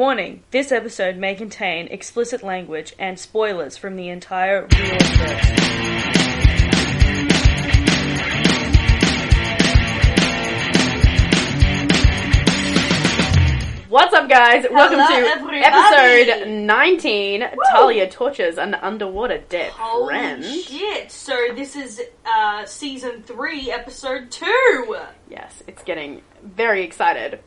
Warning: This episode may contain explicit language and spoilers from the entire real story. What's up, guys? Welcome Hello, to everybody. episode 19 Thalia tortures an underwater dead Holy friend. shit! So this is uh, season three, episode two. Yes, it's getting very excited.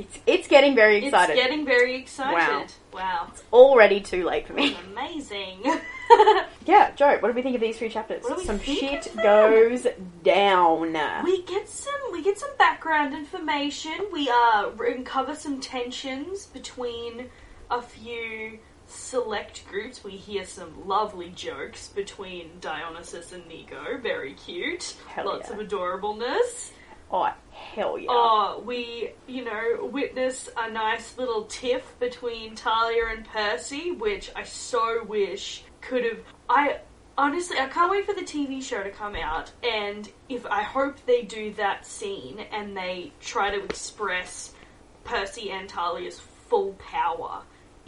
It's, it's getting very excited. It's getting very excited. Wow, Wow. It's Already too late for me. amazing. Yeah, Jo, what do we think of these three chapters? What do we some think shit of them? goes down. we get some, we get some background information. We uh uncover some tensions between a few select groups. We hear some lovely jokes between Dionysus and Nico. Very cute. Hell Lots yeah. of adorableness. Oh, hell yeah. Oh, we, you know, witness a nice little tiff between Thalia and Percy, which I so wish could have. I honestly, I can't wait for the TV show to come out, and if I hope they do that scene and they try to express Percy and Thalia's full power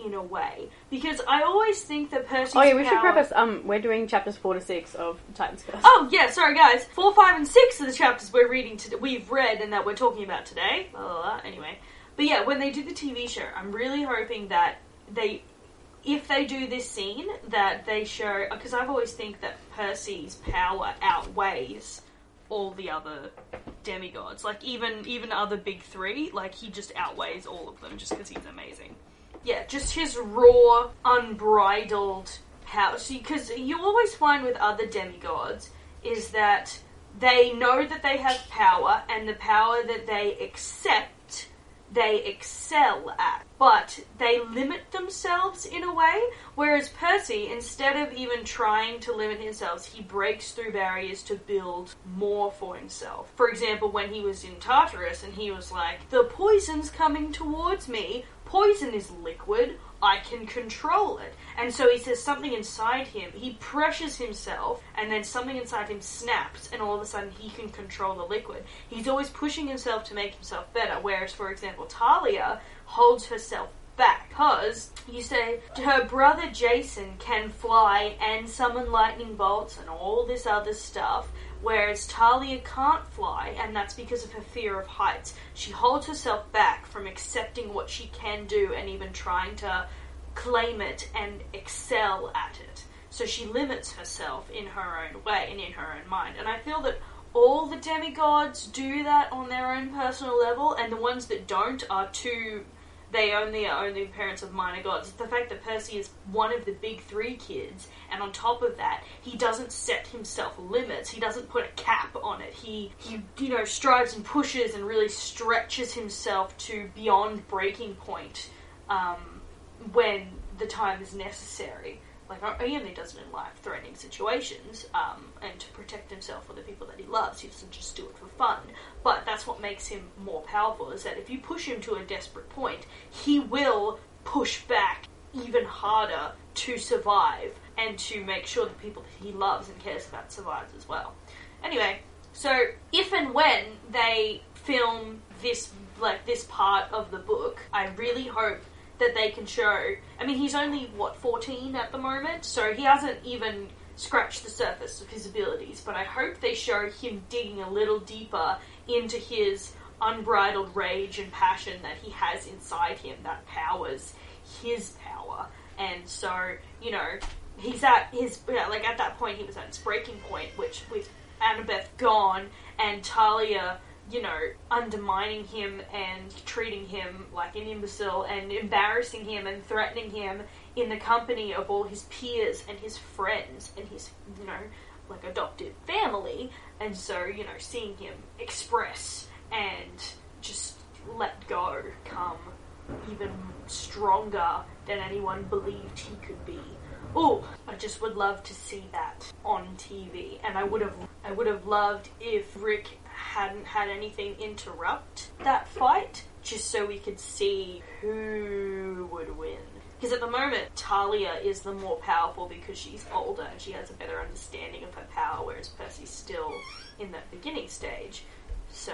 in a way, because I always think that Percy's Oh yeah, we should power- preface. Um, we're doing chapters four to six of Titans Curse. Oh yeah, sorry guys. Four, five, and six are the chapters we're reading today. We've read and that we're talking about today. Blah, blah, blah. Anyway, but yeah, when they do the TV show, I'm really hoping that they, if they do this scene, that they show because I've always think that Percy's power outweighs all the other demigods. Like even even other big three, like he just outweighs all of them just because he's amazing. Yeah, just his raw, unbridled power. Because you always find with other demigods is that they know that they have power, and the power that they accept, they excel at. But they limit themselves in a way, whereas Percy, instead of even trying to limit himself, he breaks through barriers to build more for himself. For example, when he was in Tartarus and he was like, The poison's coming towards me. Poison is liquid. I can control it. And so he says something inside him, he pressures himself, and then something inside him snaps, and all of a sudden he can control the liquid. He's always pushing himself to make himself better, whereas, for example, Thalia holds herself back because you say her brother Jason can fly and summon lightning bolts and all this other stuff. Whereas Thalia can't fly, and that's because of her fear of heights. She holds herself back from accepting what she can do and even trying to claim it and excel at it. So she limits herself in her own way and in her own mind. And I feel that all the demigods do that on their own personal level, and the ones that don't are too. They only are only parents of minor gods. The fact that Percy is one of the big three kids, and on top of that, he doesn't set himself limits. He doesn't put a cap on it. He, he, you know, strives and pushes and really stretches himself to beyond breaking point um, when the time is necessary. Like he only does it in life-threatening situations, um, and to protect himself or the people that he loves. He doesn't just do it for fun. But that's what makes him more powerful. Is that if you push him to a desperate point, he will push back even harder to survive and to make sure the people that he loves and cares about survives as well. Anyway, so if and when they film this like this part of the book, I really hope that they can show. I mean, he's only what 14 at the moment, so he hasn't even scratched the surface of his abilities. But I hope they show him digging a little deeper into his unbridled rage and passion that he has inside him that powers his power. And so, you know, he's at his yeah, like at that point he was at his breaking point, which with Annabeth gone and Thalia you know, undermining him and treating him like an imbecile and embarrassing him and threatening him in the company of all his peers and his friends and his, you know, like adopted family. And so, you know, seeing him express and just let go come even stronger than anyone believed he could be. Oh, I just would love to see that on TV, and I would have, I would have loved if Rick hadn't had anything interrupt that fight, just so we could see who would win. Because at the moment, Thalia is the more powerful because she's older and she has a better understanding of her power, whereas Percy's still in that beginning stage. So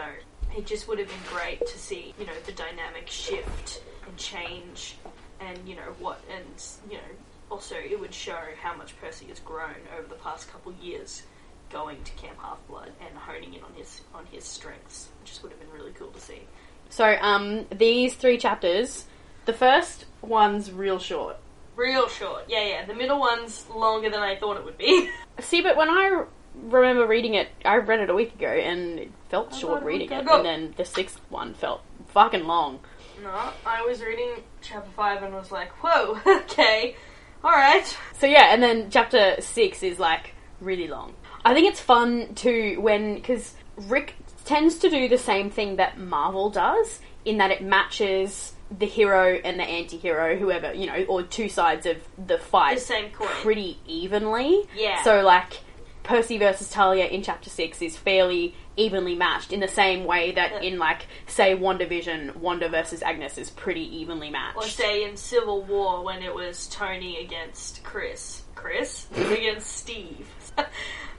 it just would have been great to see, you know, the dynamic shift and change, and you know what, and you know also it would show how much Percy has grown over the past couple years, going to Camp Half Blood and honing in on his on his strengths, which just would have been really cool to see. So, um, these three chapters, the first one's real short. Real short, yeah, yeah. The middle one's longer than I thought it would be. See, but when I remember reading it, I read it a week ago and it felt I short read it a reading it, and then the sixth one felt fucking long. no, I was reading chapter five and was like, whoa, okay, all right. So yeah, and then chapter six is like really long. I think it's fun to when because Rick tends to do the same thing that Marvel does in that it matches the hero and the anti-hero, whoever you know, or two sides of the fight The same coin. pretty evenly. Yeah. So like Percy versus Thalia in chapter six is fairly evenly matched in the same way that Yeah. in like say WandaVision, Wanda versus Agnes is pretty evenly matched. Or say in Civil War when it was Tony against Chris. Chris against Steve.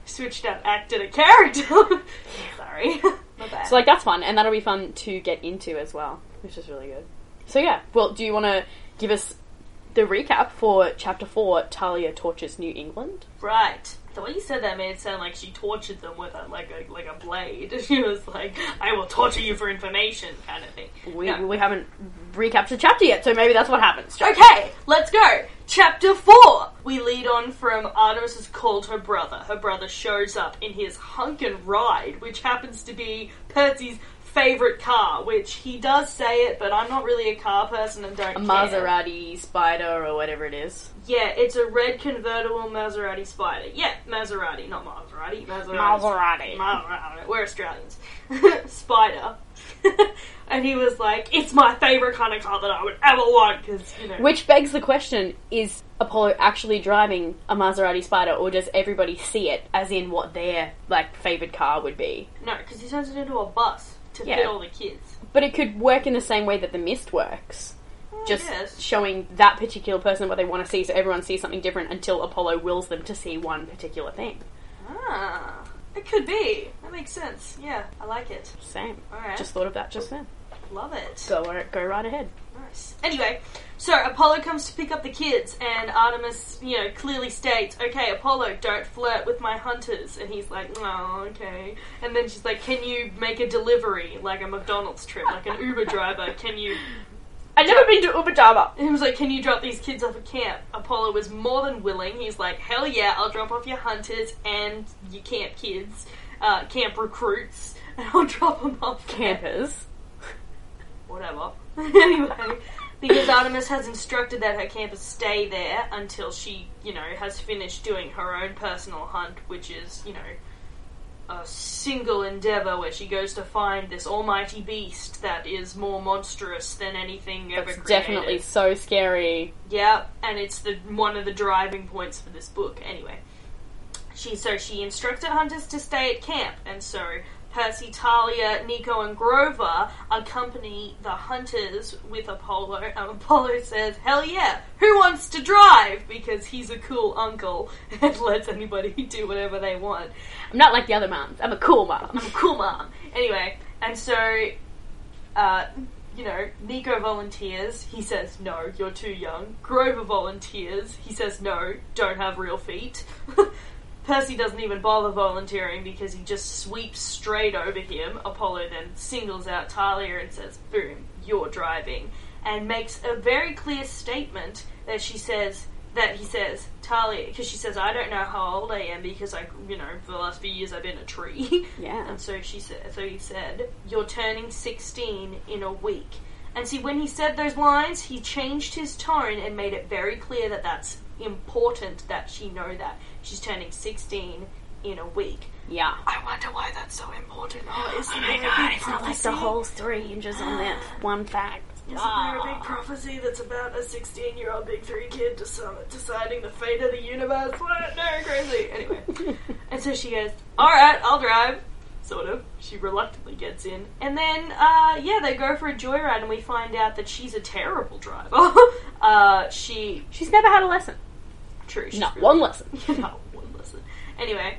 Switched up acted a character. Sorry. My bad. So like that's fun, and that'll be fun to get into as well, which is really good. So yeah, well, do you want to give us the recap for chapter four? Thalia tortures New England. right. The way you said that made it sound like she tortured them with a like a like a blade. She was like, "I will torture you for information," kind of thing. We No. we haven't recapped the chapter yet, so maybe that's what happens. Okay, let's go. Chapter 4. We lead on from Artemis has called her brother. Her brother shows up in his hunk and ride, which happens to be Percy's favorite car, which he does say it, but I'm not really a car person and don't A care. Maserati Spyder or whatever it is. Yeah, it's a red convertible Maserati Spyder. Yeah, Maserati, not Maserati. Maserati. Maserati. Maserati. We're Australians. Spyder. and he was like, it's my favourite kind of car that I would ever want, because, you know. Which begs the question: Is Apollo actually driving a Maserati Spyder, or does everybody see it as in what their like favorite car would be? No, because he turns it into a bus to Yeah. fit all the kids. But it could work in the same way that the mist works. Just Yes. showing that particular person what they want to see, so everyone sees something different until Apollo wills them to see one particular thing. Ah, it could be. That makes sense. Yeah, I like it. Same. Alright. Just thought of that just then. Love it. Go, go right ahead. Nice. Anyway, so Apollo comes to pick up the kids, and Artemis, you know, clearly states, "Okay, Apollo, don't flirt with my hunters." And he's like, "Oh, okay." And then she's like, "Can you make a delivery, like a McDonald's trip, like an Uber driver? Can you?" I've never been to Ubadama. He was like, "Can you drop these kids off at camp?" Apollo was more than willing. He's like, "Hell yeah, I'll drop off your hunters and your camp kids, uh, camp recruits, and I'll drop them off there." Campers. whatever. anyway, because Artemis has instructed that her campers stay there until she, you know, has finished doing her own personal hunt, which is, you know, a single endeavor where she goes to find this almighty beast that is more monstrous than anything ever It's created. definitely so scary. Yeah, and it's the one of the driving points for this book. Anyway, she so she instructed hunters to stay at camp, and so Percy, Thalia, Nico, and Grover accompany the hunters with Apollo. And Apollo says, "Hell yeah, who wants to drive?" Because he's a cool uncle and lets anybody do whatever they want. I'm not like the other moms. I'm a cool mom. I'm a cool mom. Anyway, and so, uh, you know, Nico volunteers. He says, no, you're too young. Grover volunteers. He says, no, don't have real feet. Percy doesn't even bother volunteering because he just sweeps straight over him. Apollo then singles out Thalia and says, boom, you're driving. And makes a very clear statement that she says, that he says, Thalia, because she says, I don't know how old I am because I, you know, for the last few years I've been a tree. Yeah. And so she said, so he said, you're turning 16 in a week. And see, when he said those lines, he changed his tone and made it very clear that that's important that she know that she's turning 16 in a week. Yeah. I wonder why that's so important. Oh, isn't Oh there a god, big it's not like prophecy? the whole story hinges on that one fact. Isn't there a big prophecy that's about a 16 year old big three kid deci- deciding the fate of the universe? What? No, crazy. Anyway. and so she goes, Alright, I'll drive. Sort of. She reluctantly gets in. And then, uh, yeah, they go for a joyride and we find out that she's a terrible driver. uh, she. She's never had a lesson. True. Not really- one lesson. not one lesson. Anyway,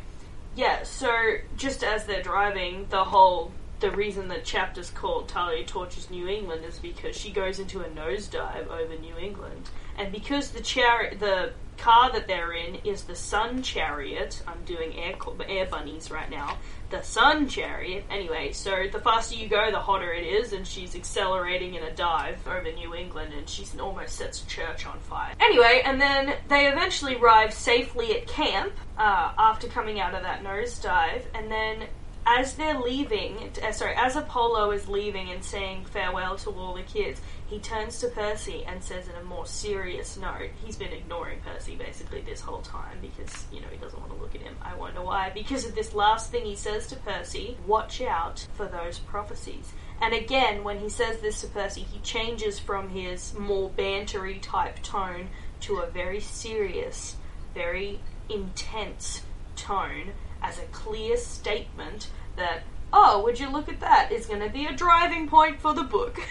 yeah, so just as they're driving, the whole the reason the chapter's called Thalia Torches New England is because she goes into a nosedive over New England, and because the chariot, the car that they're in is the Sun Chariot. I'm doing air co- air bunnies right now. The Sun Chariot. Anyway, so the faster you go, the hotter it is, and she's accelerating in a dive over New England, and she almost sets a church on fire. Anyway, and then they eventually arrive safely at camp uh, after coming out of that nosedive, and then as they're leaving, uh, sorry, as Apollo is leaving and saying farewell to all the kids, he turns to Percy and says in a more serious note, he's been ignoring Percy basically this whole time because, you know, he doesn't want to look at him. I wonder why. Because of this last thing he says to Percy, watch out for those prophecies. And again, when he says this to Percy, he changes from his more bantery type tone to a very serious, very intense tone as a clear statement that, oh, would you look at that? It's going to be a driving point for the book.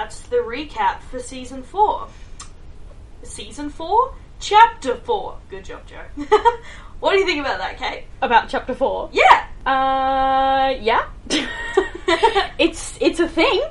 that's the recap for season four. Season four? Chapter four. Good job, Jo. what do you think about that, Kate? About chapter four. Yeah! Uh, yeah. it's it's a thing.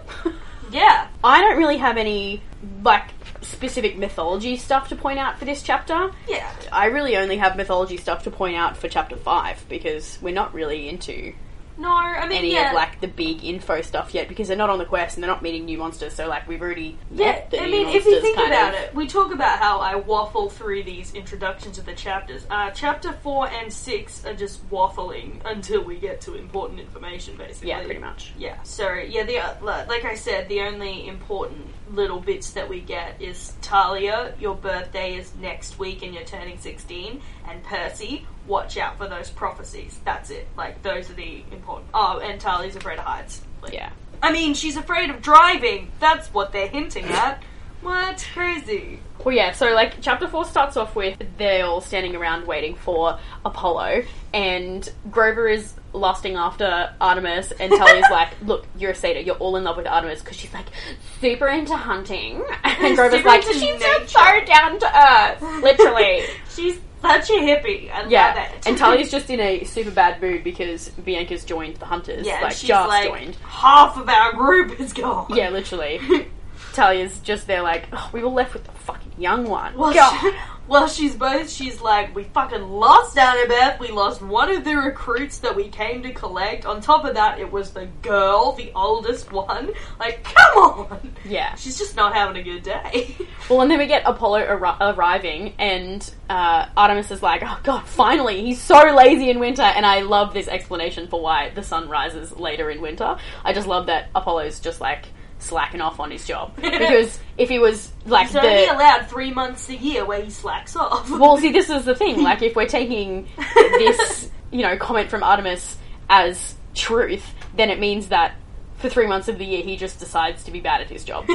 Yeah. I don't really have any like specific mythology stuff to point out for this chapter. Yeah. I really only have mythology stuff to point out for chapter five because we're not really into No, I mean, any yeah. of like the big info stuff yet because they're not on the quest and they're not meeting new monsters. So like we've already Yeah, met the I new mean, monsters. if you think about of. it, we talk about how I waffle through these introductions of the chapters. Uh, chapter four and six are just waffling until we get to important information, basically. yeah, pretty much. Yeah. So yeah, the uh, like I said, the only important little bits that we get is Thalia, your birthday is next week and you're turning sixteen, and Percy, watch out for those prophecies. That's it. Like those are the important. Oh, and Thalia's afraid of heights. Like, Yeah. I mean, she's afraid of driving. That's what they're hinting at. What? Crazy. Well, yeah, so like chapter four starts off with they're all standing around waiting for Apollo, and Grover is lusting after Artemis, and Thalia's like, "Look, you're a satyr. You're all in love with Artemis because she's like super into hunting." And Grover's Super like, "She's nature." so down to earth, literally." She's such a hippie. I love it. and Thalia's just in a super bad mood because Bianca's joined the hunters. yeah, like she's just like, joined. half of our group is gone. Yeah, literally. Thalia's just there, like, oh, we were left with the fucking young one. Well, God. she, well, she's both. She's like, we fucking lost Annabeth. We lost one of the recruits that we came to collect. On top of that, it was the girl, the oldest one. Like, come on. yeah. She's just not having a good day. Well, and then we get Apollo arri- arriving, and uh, Artemis is like, "Oh God, finally! He's so lazy in winter." And I love this explanation for why the sun rises later in winter. I just love that Apollo's just like slacking off on his job because if he was like He's only the allowed three months a year where he slacks off. well, see, this is the thing. Like, if we're taking this, you know, comment from Artemis as truth, then it means that for three months of the year he just decides to be bad at his job.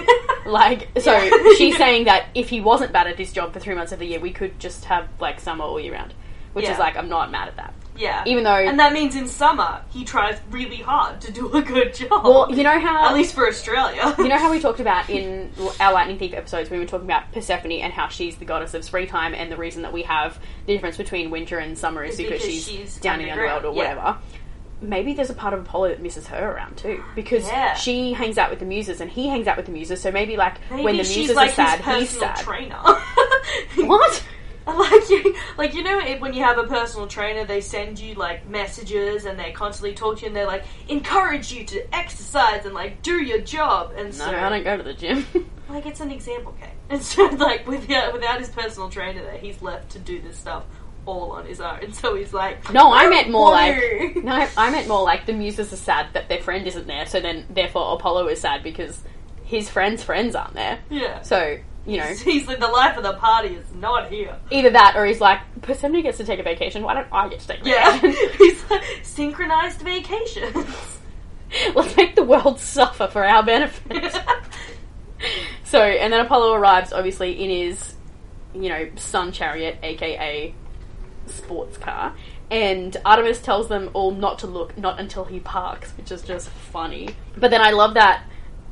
like, so Yeah. she's saying that if he wasn't bad at his job for three months of the year, we could just have like summer all year round. Which Yeah. is like, I'm not mad at that. Yeah. Even though, and that means in summer he tries really hard to do a good job. well, you know how at least for Australia. You know how we talked about in our Lightning Thief episodes we were talking about Persephone and how she's the goddess of springtime, and the reason that we have the difference between winter and summer is because, because she's, she's down in the underworld or yeah. whatever. Maybe there's a part of Apollo that misses her around too, because Yeah. she hangs out with the muses and he hangs out with the muses. So maybe like Maybe when the muses like are sad, he's sad. trainer. What? Like you, like you know, it- when you have a personal trainer, they send you like messages and they constantly talk to you and they like encourage you to exercise and like do your job. And No, so, I don't go to the gym. like, it's an example, okay? And so, like, without without his personal trainer, there, he's left to do this stuff all on his own. So he's like, no, I meant more like no, I meant more like the muses are sad that their friend isn't there. So then, therefore, Apollo is sad because his friends' friends aren't there. yeah. So you know, he's like the life of the party is not here. either that or he's like Persephone gets to take a vacation. Why don't I get to take a Yeah, vacation? he's like, synchronized vacations. Let's make the world suffer for our benefit. so, and then Apollo arrives, obviously, in his, you know, sun chariot, aka sports car. And Artemis tells them all not to look, not until he parks, which is just funny. But then I love that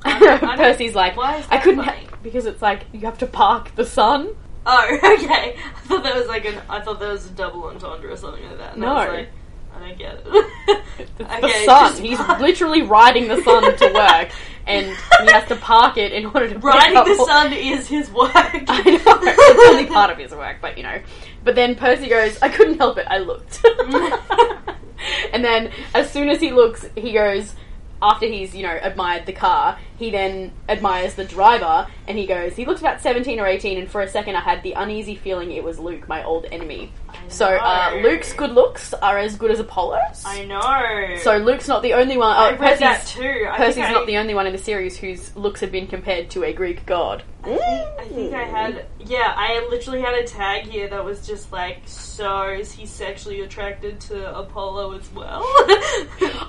I I Percy's like, why is I that couldn't, funny? ha- because it's like, you have to park the sun. Oh, okay. I thought that was like an. I thought that was a double entendre or something like that. And I was No. like, don't get it. It's Okay, the sun. just He's park- literally riding the sun to work, and he has to park it in order to pick Riding up the all- sun is his work. I know it's only part of his work, but you know. But then Percy goes, "I couldn't help it. I looked." and then as soon as he looks, he goes. After he's you know admired the car, he then admires the driver, and he goes. He looks about seventeen or eighteen, and for a second I had the uneasy feeling it was Luke, my old enemy. So uh. Luke's good looks are as good as Apollo's. I know. So Luke's not the only one. Oh, I read Percy's, that too. I Percy's think I, not the only one in the series whose looks have been compared to a Greek god. I think, I think I had. Yeah, I literally had a tag here that was just like, so is he sexually attracted to Apollo as well?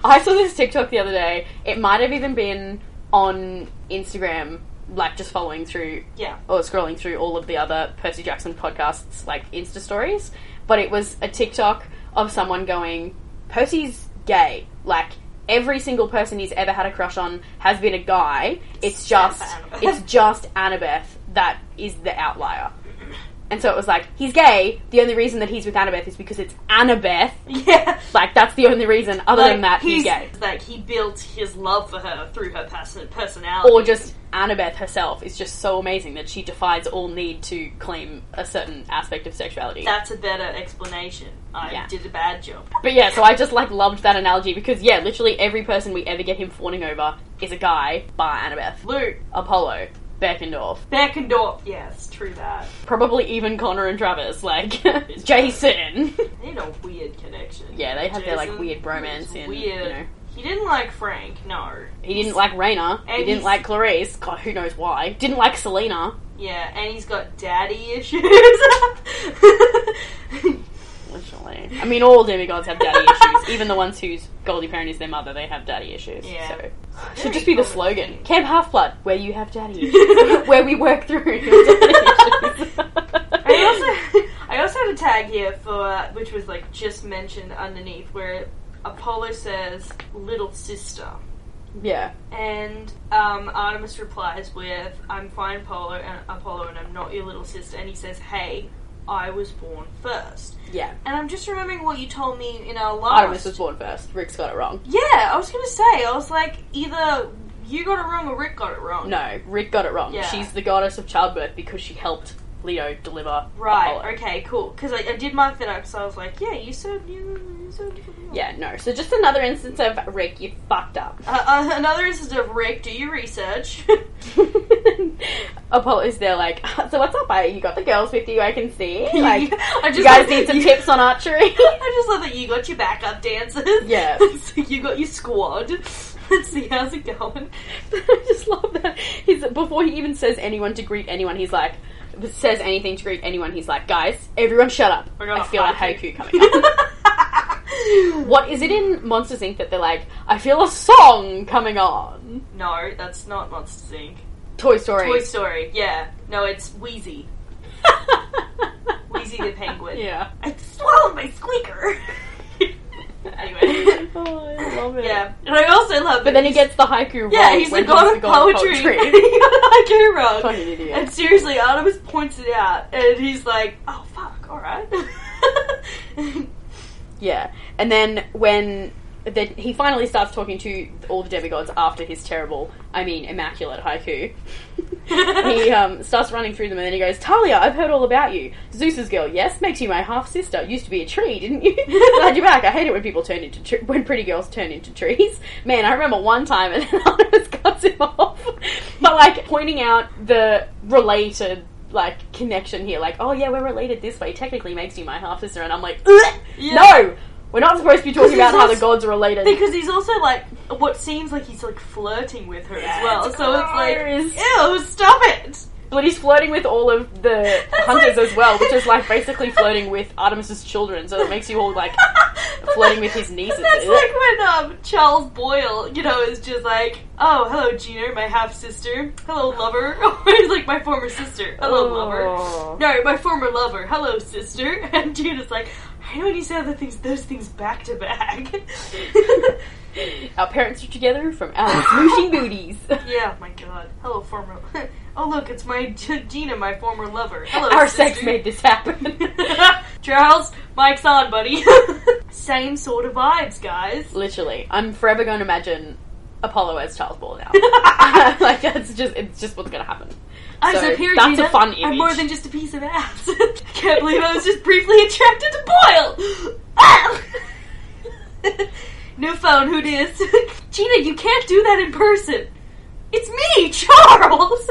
I saw this TikTok the other day. It might have even been on Instagram, like just following through yeah. or scrolling through all of the other Percy Jackson podcasts, like Insta stories. But it was a TikTok of someone going, Percy's gay. Like, every single person he's ever had a crush on has been a guy. It's just, it's just Annabeth that is the outlier. And so it was like, he's gay. The only reason that he's with Annabeth is because it's Annabeth. Yeah. Like, that's the only reason. Other than that, he's, gay. Like he built his love for her through her person- personality. or just Annabeth herself is just so amazing that she defies all need to claim a certain aspect of sexuality. that's a better explanation. I Yeah. did a bad job. But yeah, so I just like loved that analogy because yeah, literally every person we ever get him fawning over is a guy, bar Annabeth, Luke Apollo, Beckendorf, Beckendorf. Yes, true that. probably even Connor and Travis, like Jason. They had a weird connection. yeah, they had their like Jason weird was bromance in. Weird. You know, He didn't like Frank. No. he didn't like Reyna. He didn't he's- like Clarisse. God, who knows why? Didn't like Silena. Yeah, and he's got daddy issues. Literally. I mean, all demigods have daddy issues. Even the ones whose godly parent is their mother, they have daddy issues. Yeah. So. Should just be the slogan. Camp Half Blood, where you have daddy issues. where we work through your daddy issues. I also, I also had a tag here for uh, which was like just mentioned underneath where Apollo says "little sister," yeah. and um, Artemis replies with "I'm fine, Apollo, and Apollo, and I'm not your little sister," and he says, "Hey." I was born first, Yeah. and I'm just remembering what you told me in our last. Artemis was born first. Rick's got it wrong. Yeah, I was gonna say. I was like, either you got it wrong or Rick got it wrong. No, Rick got it wrong. Yeah. She's the goddess of childbirth because she helped Leto deliver Right. Okay. Cool. Because I, I did mark that up. So I was like, yeah, you said you, you said. Yeah, no. So just another instance of Rick, you fucked up. Uh, uh, another instance of Rick. Do your research. Apollo's there like, so what's up? I, you got the girls with you, I can see. Like, I just you guys need some tips on archery? I just love that you got your backup dancers. Yeah. So you got your squad. Let's see how's it going. I just love that. He's before he even says anyone to greet anyone, he's like says anything to greet anyone. He's like, guys, everyone, shut up. I got I a feel a haiku." haiku coming up. what is it in Monsters Inc. that they're like, I feel a song coming on? no, that's not Monsters Inc. Toy Story. Toy Story. Yeah. No, it's Wheezy. Wheezy the penguin. yeah. I swallowed my squeaker. anyway. Oh, I love it. Yeah. And I also love But then he gets the haiku wrong. Yeah, he's the when oh, god of poetry. he got the haiku wrong. Fucking idiot. And seriously, Artemis points it out, and he's like, "Oh fuck, all right." Yeah, and then when the, he finally starts talking to all the demigods after his terrible, I mean, immaculate haiku, he um, starts running through them, and then he goes, "Thalia, I've heard all about you. Zeus's girl, yes, makes you my half sister. Used to be a tree, didn't you? Glad you're back. I hate it when people turn into tre- when pretty girls turn into trees. Man, I remember one time, and then Artemis cuts him off, but like pointing out the related." Like connection here, like oh yeah, we're related this way. Technically, makes you my half sister, and I'm like, Yeah. no, we're not supposed to be talking about how the gods are related. because he's also like, what seems like he's like flirting with her as well. so it's like, ew, stop it. but he's flirting with all of the hunters as well, which is like basically flirting with Artemis's children. So it makes you all like flirting with his nieces. That's like when um, Charles Boyle, you know, is just like, "Oh, hello, Gina, my half sister. Hello, lover." Or he's like, "My former sister. Hello, Oh. lover." No, my former lover. Hello, sister. And Gina's like, "I know when you say other things, those things back to back." Our parents are together from our smooshing booties. yeah, my god. Hello, former. oh, look, it's my Gina, my former lover. Hello, Our sister. sex made this happen. Charles, Mike's on, buddy. Same sort of vibes, guys. Literally, I'm forever going to imagine Apollo as Charles Boyle now. like that's just it's just what's going to happen. I'm So, superior. that's a Gina. fun I'm more than just a piece of ass. I Can't believe I was just briefly attracted to Boyle. Ah! New phone. Who dis? Gina, you can't do that in person. It's me, Charles.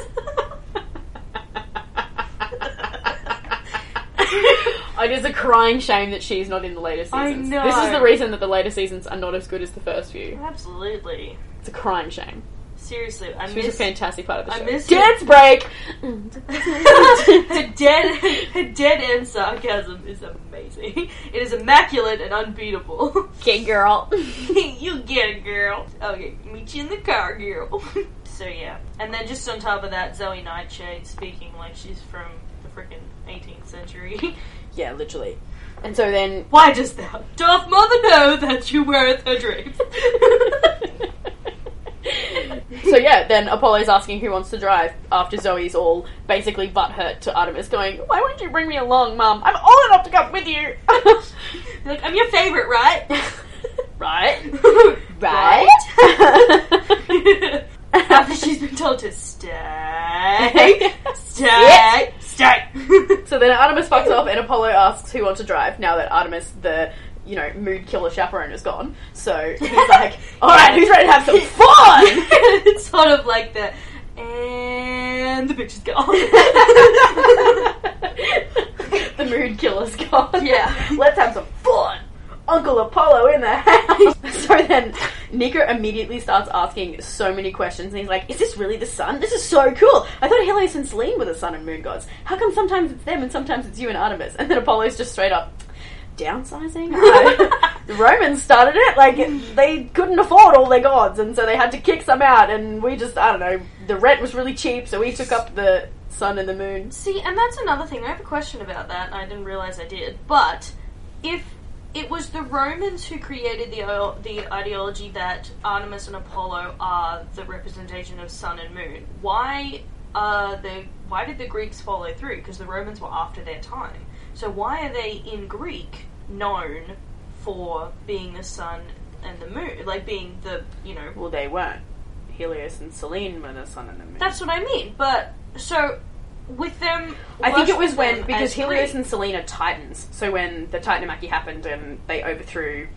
it is a crying shame that she's not in the later I seasons. know. This is the reason that the later seasons are not as good as the first few. Absolutely. It's a crying shame. Seriously, I She was a fantastic part of the I show. miss Dance break. her dead, her dead end sarcasm is amazing. It is immaculate and unbeatable. Okay, girl. you get it, girl. Okay, meet you in the car, girl. so yeah, and then just on top of that, Zoe Nightshade speaking like she's from the freaking 18th century. yeah, literally. And so then Why does thou, doth mother know that you weareth her drapes? so yeah, then Apollo's asking who wants to drive after Zoe's all basically butthurt to Artemis, going, "Why won't you bring me along, Mum? I'm old enough to come with you." like, I'm your favorite, right? right, right? right. After she's been told to stay, stay, stay. so then Artemis fucks off, and Apollo asks who wants to drive. Now that Artemis, the you know mood killer chaperone, is gone, so he's like, "All right, who's ready to have some fun?" it's sort of like the and the bitch is gone. the mood killer's gone. Yeah. Let's have some fun. Uncle Apollo in the house. so then Nico immediately starts asking so many questions and he's like, Is this really the sun? This is so cool. I thought Helios and Selene were the sun and moon gods. How come sometimes it's them and sometimes it's you and Artemis? And then Apollo's just straight up downsizing. The Romans started it. Like they couldn't afford all their gods, and so they had to kick some out. And we just, I don't know, the rent was really cheap, so we took up the sun and the moon. See, and that's another thing. I have a question about that, and I didn't realize I did. But if it was the Romans who created the the ideology that Artemis and Apollo are the representation of sun and moon, why uh, the why did the Greeks follow through? Because the Romans were after their time. So why are they in Greek known for being the sun and the moon, like being the you know Well, they weren't. Helios and Selene were the sun and the moon. That's what I mean. But so with them, I think it was when because Helios and Selene are titans. So when the Titanomachy happened and they overthrew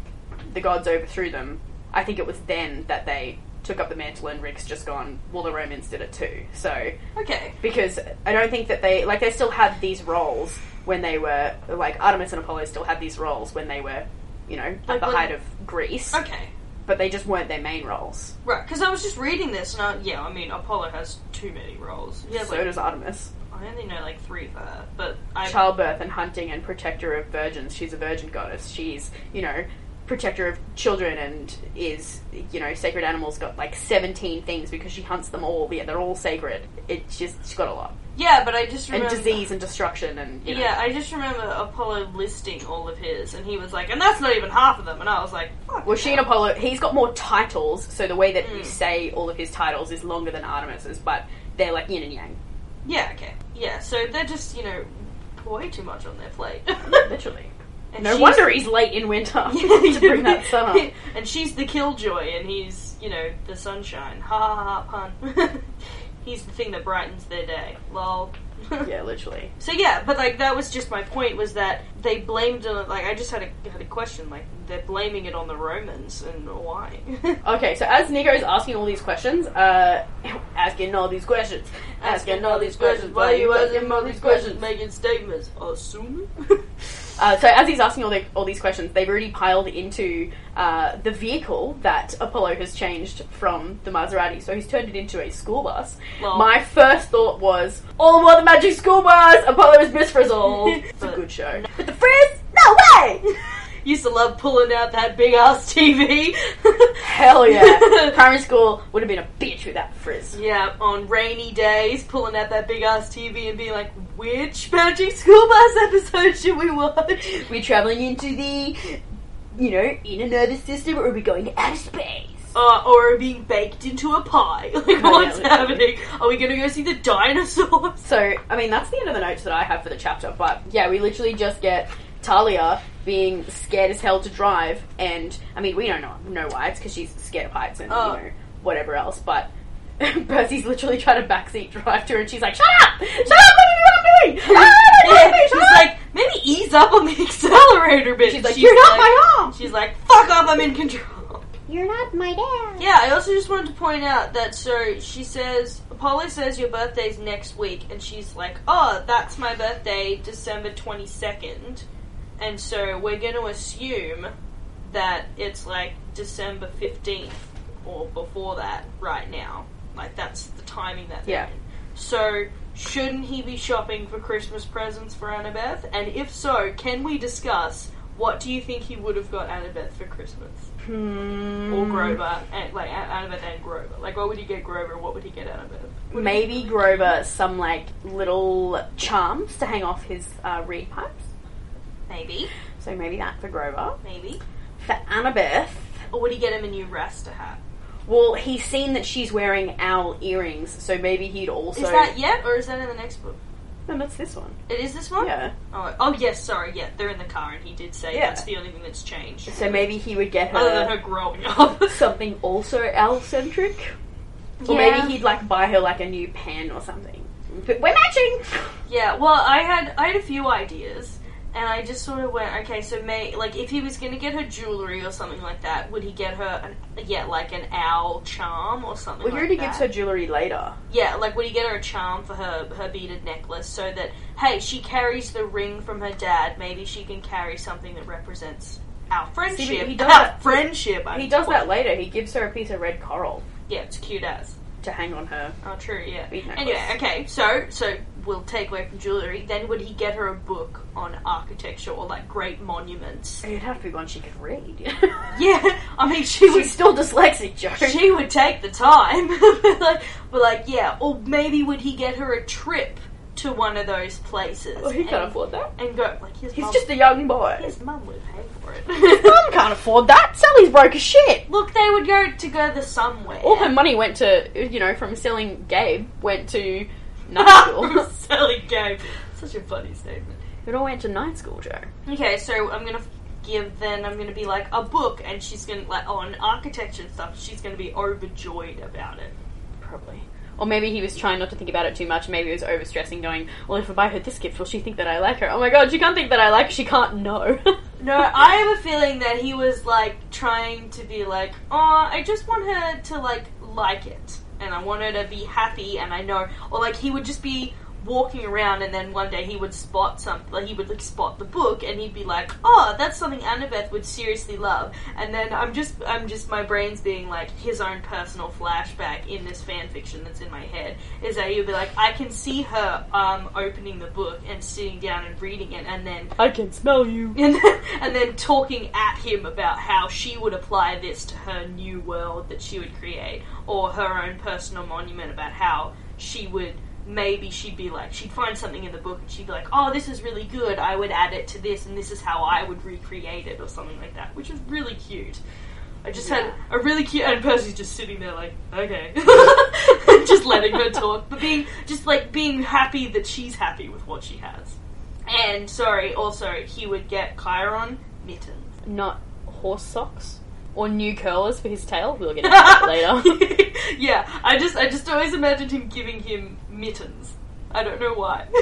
the gods, overthrew them. I think it was then that they took up the mantle, and Rick's just gone. Well, the Romans did it too. So okay, because I don't think that they like they still had these roles when they were like Artemis and Apollo still had these roles when they were, you know, at Like the when- height of Greece. okay, But they just weren't their main roles. right. Because I was just reading this, and I, yeah, I mean Apollo has too many roles. Yeah, so like, does Artemis. I only know like three for her, but I childbirth and hunting and protector of virgins. She's a virgin goddess. She's, you know, protector of children and is, you know, sacred animals got like 17 things because she hunts them all. Yeah, they're all sacred. It's just, she's got a lot. Yeah, but I just And remember disease and destruction and, you know. Yeah, I just remember Apollo listing all of his, and he was like, and that's not even half of them, and I was like, fuck Well, she and Apollo, he's got more titles, so the way that you Mm. say all of his titles is longer than Artemis's, but they're like yin and yang. Yeah, okay, yeah. So they're just you know way too much on their plate. Literally. And No wonder he's late in winter to bring that sun up. and she's the killjoy, and he's, you know, the sunshine. Ha ha ha, pun. He's the thing that brightens their day. Lol. Yeah, literally. So yeah, but like that was just my point was that they blamed it. Like I just had a had a question. Like they're blaming it on the Romans, and why? Okay, so as Nico is asking all these questions, uh, asking all these questions, asking all these questions, Why are you asking all these questions? Making statements. Assuming. Uh, so as he's asking all, the, all these questions, they've already piled into uh, the vehicle that Apollo has changed from the Maserati. So he's turned it into a school bus. Lol. My first thought was, all aboard the magic school bus! Apollo is Miss Frizzle. it's a good show. But the Frizz? No way! Used to love pulling out that big ass TV. Hell yeah. Primary school would have been a bitch without Frizz. Yeah, on rainy days, pulling out that big ass TV and being like, which Magic School Bus episode should we watch? We're traveling into the, you know, inner nervous system, or are we going to outer space? Uh, or being baked into a pie. Like, yeah, what's literally. happening? Are we gonna go see the dinosaurs? So, I mean, that's the end of the notes that I have for the chapter. But yeah, we literally just get Thalia being scared as hell to drive, and I mean we don't know know why. It's because she's scared of heights and Oh. you know whatever else. But Percy's literally trying to backseat drive to her, and she's like, "Shut up! Shut up! Let me do what I'm doing! Ah, don't Yeah, me, shut she's up!" like, maybe ease up on the accelerator bitch. She's like, "You're not my mom." She's like, fuck off, I'm in control. You're not my dad. Yeah, I also just wanted to point out that so she says Apollo says your birthday's next week, and she's like, "Oh, that's my birthday, December twenty second, and so we're going to assume that it's like December fifteenth or before that right now. Like that's the timing that they're Yeah. in. So shouldn't he be shopping for Christmas presents for Annabeth? And if so, can we discuss what do you think he would have got Annabeth for Christmas? Hmm. or Grover, and like A- Annabeth and Grover. Like, what would he get Grover? What would he get Annabeth? Would he- Maybe Grover some like little charms to hang off his uh, reed pipes. maybe, So maybe that for Grover. maybe, For Annabeth, or would he get him a new Rasta hat? well, he's seen that she's wearing owl earrings, so maybe he'd also. Is that yet, or is that in the next book? No, that's this one. It is this one. Yeah. Oh, oh yes, sorry. Yeah, they're in the car, and he did say Yeah. that's the only thing that's changed. So maybe he would get Other than her her growing up. something also owl centric. Or maybe he'd like buy her like a new pen or something. But we're matching! Yeah, well, I had I had a few ideas, and I just sort of went, okay, so may like if he was gonna get her jewelry or something like that, would he get her an, yeah like an owl charm or something? Well, he like already that? gives her jewelry later. Yeah, like would he get her a charm for her her beaded necklace so that hey, she carries the ring from her dad. Maybe she can carry something that represents our friendship. he does our that- friendship. I He does that later. He gives her a piece of red coral Yeah, it's cute as. to hang on her. Oh, true. Yeah. Anyway, okay. So, so we'll take away from jewelry. Then would he get her a book on architecture or like great monuments? It'd have to be one she could read. Yeah, I mean, she would She's still dyslexic, Jo. she would take the time. but like, but like, yeah. Or maybe would he get her a trip to one of those places? Well, he can't afford that. and go like his He's mum, just a young boy. his mum would pay for it. Mum can't afford that. Sally's broke as shit. Look, they would go together somewhere. All her money went to, you know, from selling Gabe, went to night school. Sally Gabe. Such a funny statement. it all went to night school, Jo. Okay, so I'm gonna give then I'm gonna be like a book, and she's gonna like on architecture and stuff. She's gonna be overjoyed about it. Probably. Or maybe he was trying not to think about it too much. Maybe he was overstressing, going, "Well, if I buy her this gift, will she think that I like her?" Oh my god, she can't think that I like her. She can't know. No, I have a feeling that he was like trying to be like, oh, I just want her to like like it, and I want her to be happy, and I know, or like he would just be walking around, and then one day he would spot something, like he would like spot the book, and he'd be like, oh, that's something Annabeth would seriously love, and then I'm just, I'm just, my brain's being like his own personal flashback in this fan fiction that's in my head is that he'd be like, I can see her um opening the book and sitting down and reading it, and then I can smell you. and then, and then talking at him about how she would apply this to her new world that she would create, or her own personal monument about how she would maybe she'd be like she'd find something in the book and she'd be like, oh, this is really good. I would add it to this, and this is how I would recreate it, or something like that, which is really cute. I just had a really cute, and Percy's just sitting there like, okay, just letting her talk, but being just like being happy that she's happy with what she has. And sorry, also he would get Chiron mittens. Not horse socks or new curlers for his tail. We'll get into that later. yeah, I just I just always imagined him giving him mittens. I don't know why.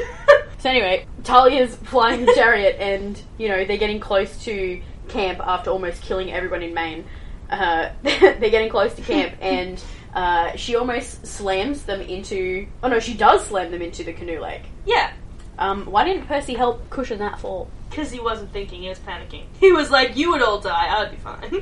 So anyway, Thalia's flying the chariot, and you know they're getting close to camp after almost killing everyone in Maine. Uh, they're getting close to camp, and uh, she almost slams them into. Oh no, she does slam them into the canoe lake. yeah, Um, why didn't Percy help cushion that fall? because he wasn't thinking, he was panicking. He was like, "You would all die, I'd be fine."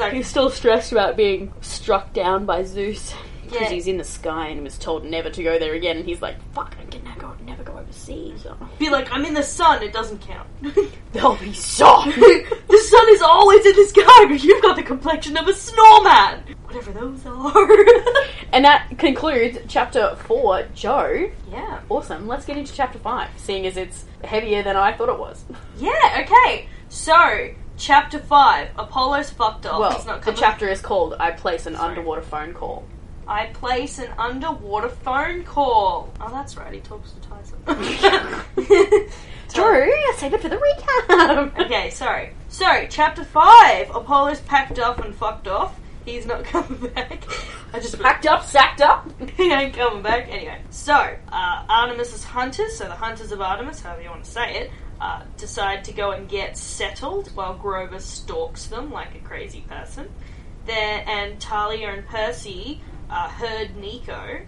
like, He's still stressed about being struck down by Zeus because Yeah. he's in the sky and was told never to go there again. And he's like, "Fuck, I can never go, never go overseas." Be like, "I'm in the sun, it doesn't count." They'll be soft. the sun is always in the sky, but you've got the complexion of a snowman. Whatever those are. and that concludes chapter four. Jo. yeah. Awesome. Let's get into chapter five, seeing as it's heavier than I thought it was. Yeah, okay. So, chapter 5, Apollo's fucked off. well, the chapter is called "I Place an Sorry. Underwater Phone Call." I place an underwater phone call. Oh, that's right, he talks to Tyson. Drew, save it for the recap. Okay, sorry. So, chapter 5. Apollo's packed up and fucked off. He's not coming back. I just Packed up, sacked up. he ain't coming back. Anyway, so, uh, Artemis's hunters, so the hunters of Artemis, however you want to say it, uh, decide to go and get settled while Grover stalks them like a crazy person. There, and Talia and Percy uh, herd Nico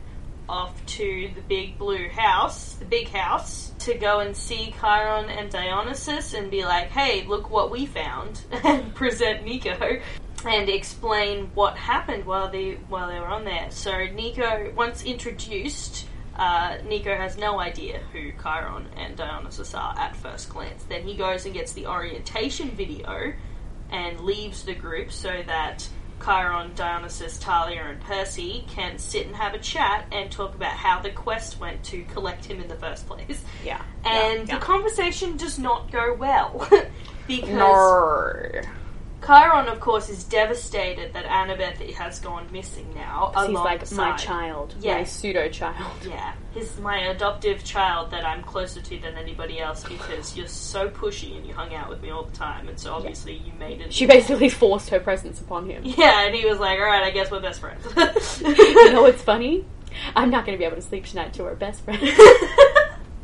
off to the big blue house, the big house, to go and see Chiron and Dionysus and be like, hey, look what we found, and present Nico and explain what happened while they while they were on there. So Nico, once introduced, uh, Nico has no idea who Chiron and Dionysus are at first glance. Then he goes and gets the orientation video and leaves the group so that Chiron, Dionysus, Thalia, and Percy can sit and have a chat and talk about how the quest went to collect him in the first place. Yeah. And yeah. the conversation does not go well because No. Chiron, of course, is devastated that Annabeth has gone missing now. He's like my child, my pseudo child. Yeah, he's my adoptive child that I'm closer to than anybody else because you're so pushy and you hung out with me all the time, and so obviously you made it. She basically forced her presence upon him. yeah, and he was like, "All right, I guess we're best friends." you know what's funny? I'm not going to be able to sleep tonight till we're best friends.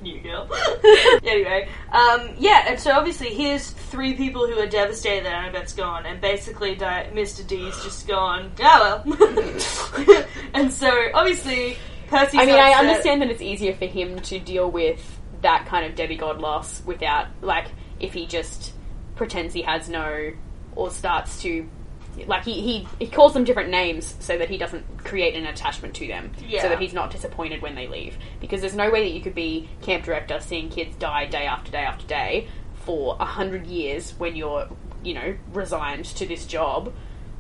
New girl. anyway, um, yeah, and so obviously here's three people who are devastated that Annabeth's gone, and basically Di- Mr. D's just gone, oh well. and so obviously Percy's I mean, I understand that it's easier for him to deal with that kind of demigod loss without, like, if he just pretends he has no, or starts to, like, he, he, he calls them different names so that he doesn't create an attachment to them. Yeah. So that he's not disappointed when they leave. Because there's no way that you could be camp director seeing kids die day after day after day for a hundred years when you're, you know, resigned to this job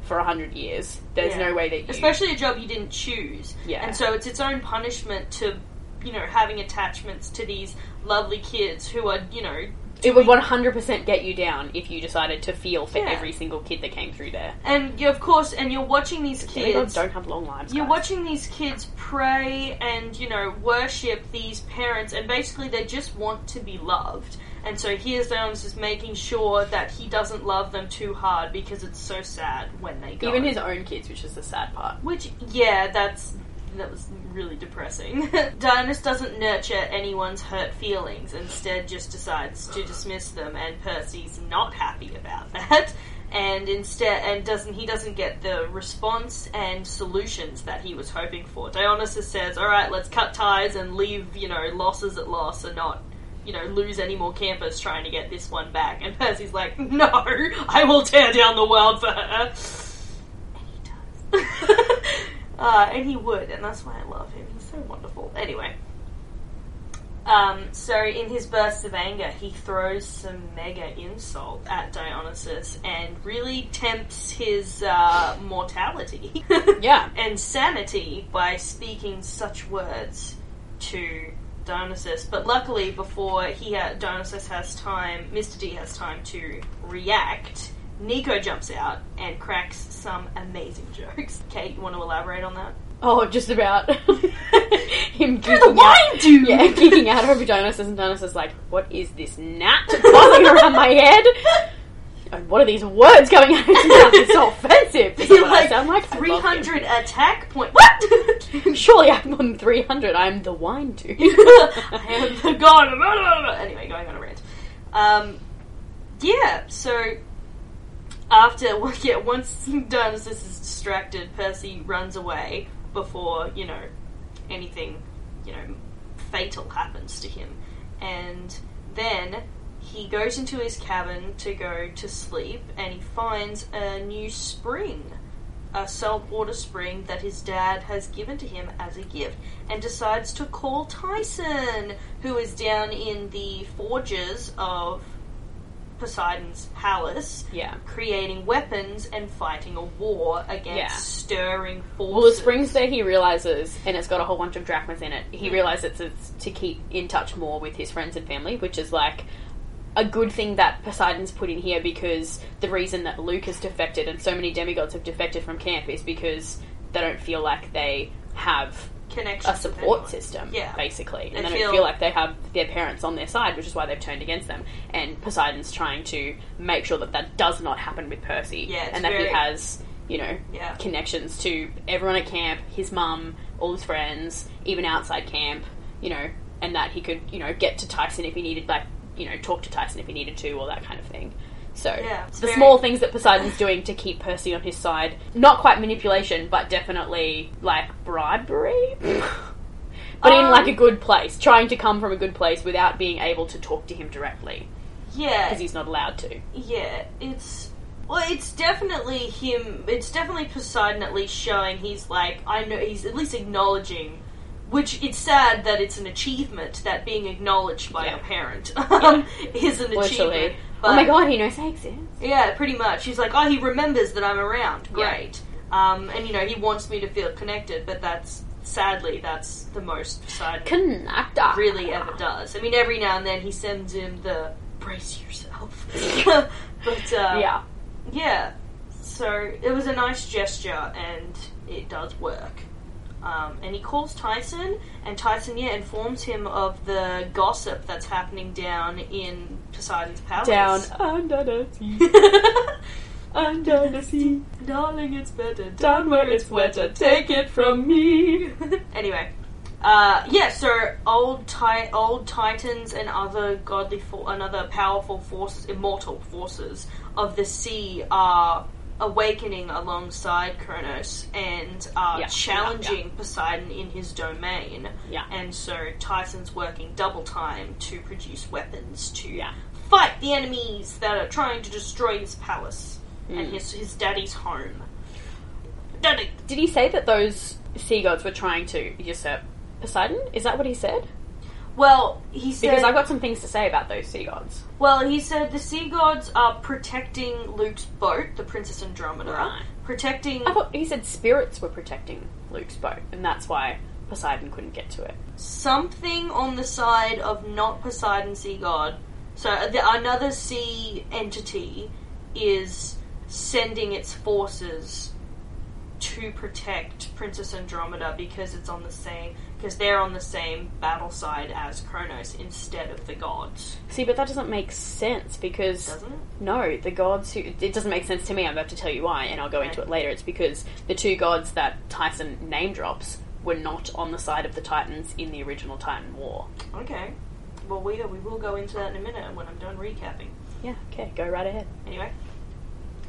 for a hundred years. There's Yeah. no way that you. especially a job you didn't choose. Yeah. And so it's its own punishment to, you know, having attachments to these lovely kids who are, you know, It would 100% get you down if you decided to feel for Yeah. every single kid that came through there. and you, of course, and you're watching these kids. don't have long lives. You're guys. watching these kids pray and, you know, worship these parents, and basically they just want to be loved. And so here's Dionysus making sure that he doesn't love them too hard because it's so sad when they go. Even his own kids, which is the sad part. Which, yeah, that's that was really depressing. Dionysus doesn't nurture anyone's hurt feelings, instead just decides to dismiss them, and Percy's not happy about that. And instead, and doesn't he doesn't get the response and solutions that he was hoping for. Dionysus says, "All right, let's cut ties and leave, you know, losses at loss, and not." You know, lose any more campers trying to get this one back. And Percy's like, No, I will tear down the world for her. And he uh, and he would, and that's why I love him. He's so wonderful. Anyway. Um, so in his bursts of anger, he throws some mega insult at Dionysus and really tempts his uh, mortality Yeah. and sanity by speaking such words to Dionysus. But luckily, before he ha- Dionysus has time, Mr. D has time to react. Nico jumps out and cracks some amazing jokes. Kate, you want to elaborate on that? Oh, just about him You're the geeking wine out. dude! Yeah, geeking out over Dionysus, and Dionysus is like, "What is this gnat buzzing around my head? And what are these words coming out of his mouth? It's so offensive." This is You're what I like sound like. I love him. 300 attack point. What? Surely I'm on 300. I'm the wine dude. I am the god of Anyway, going on a rant. Um, yeah, so after yeah, once Dionysus is distracted, Percy runs away before you know anything you know fatal happens to him, and then he goes into his cabin to go to sleep, and he finds a new spring. A saltwater spring that his dad has given to him as a gift, and decides to call Tyson, who is down in the forges of Poseidon's palace, yeah. creating weapons and fighting a war against Yeah. stirring forces. Well, the springs that he realizes, and it's got a whole bunch of drachmas in it. He mm. realizes it's to keep in touch more with his friends and family, which is like a good thing that Poseidon's put in here because the reason that Luke has defected and so many demigods have defected from camp is because they don't feel like they have connection. a support system, Yeah. basically. They And they feel- don't feel like they have their parents on their side, which is why they've turned against them. And Poseidon's trying to make sure that that does not happen with Percy, Yeah, and that very- he has, you know, Yeah. connections to everyone at camp, his mum, all his friends, even outside camp, you know, and that he could, you know, get to Tyson if he needed, like, you know, talk to Tyson if he needed to, or that kind of thing. So Yeah, the very- small things that Poseidon's doing to keep Percy on his side, not quite manipulation, but definitely like bribery. but in Um, like a good place, trying to come from a good place without being able to talk to him directly Yeah, because he's not allowed to. yeah. It's well, it's definitely him. It's definitely Poseidon at least showing he's like I know he's at least acknowledging. Which it's sad that it's an achievement that being acknowledged by Yeah. a parent um, is an Literally. achievement. oh my god, he knows I exist. Yeah, pretty much. He's like, oh, he remembers that I'm around. Yeah. Great. Um, and you know, he wants me to feel connected, but that's sadly that's the most Poseidon Connector. really ever does. I mean, every now and then he sends him the brace yourself. but uh, Yeah. yeah. So it was a nice gesture, and it does work. Um, and he calls Tyson, and Tyson, yeah, informs him of the gossip that's happening down in Poseidon's palace. Down under the sea, under the sea, Darling, it's better down where it's wetter. Take it from me. anyway, uh, yeah. So old ti- old titans and other godly, fo- another powerful forces, immortal forces of the sea are awakening alongside Kronos and are Yeah, challenging yeah, Poseidon in his domain. Yeah. And so Tyson's working double time to produce weapons to Yeah. fight the enemies that are trying to destroy his palace Mm. and his his daddy's home. Daddy. Did he say that those sea gods were trying to usurp Poseidon? Is that what he said? Well, he said. Because I've got some things to say about those sea gods. Well, he said the sea gods are protecting Luke's boat, the Princess Andromeda. Right. Protecting I thought he said spirits were protecting Luke's boat, and that's why Poseidon couldn't get to it. something on the side of not Poseidon sea god. So uh, the, another sea entity is sending its forces to protect Princess Andromeda because it's on the same because they're on the same battle side as Kronos instead of the gods. See, but that doesn't make sense because Doesn't it? no, the gods who it doesn't make sense to me. I'm about to tell you why, and I'll go into it later. It's because the two gods that Tyson name drops were not on the side of the Titans in the original Titan War. Okay. Well, we we will go into that in a minute when I'm done recapping. Yeah, okay, go right ahead. Anyway.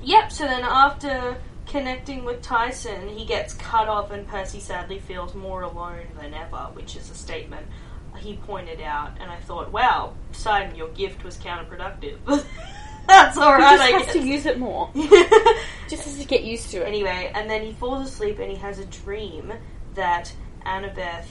Yep, so then after connecting with Tyson, he gets cut off, and Percy sadly feels more alone than ever, which is a statement he pointed out. And I thought, wow, Poseidon, your gift was counterproductive. That's all right. He just I has guess. to use it more. Just has to get used to it. Anyway, and then he falls asleep and he has a dream that Annabeth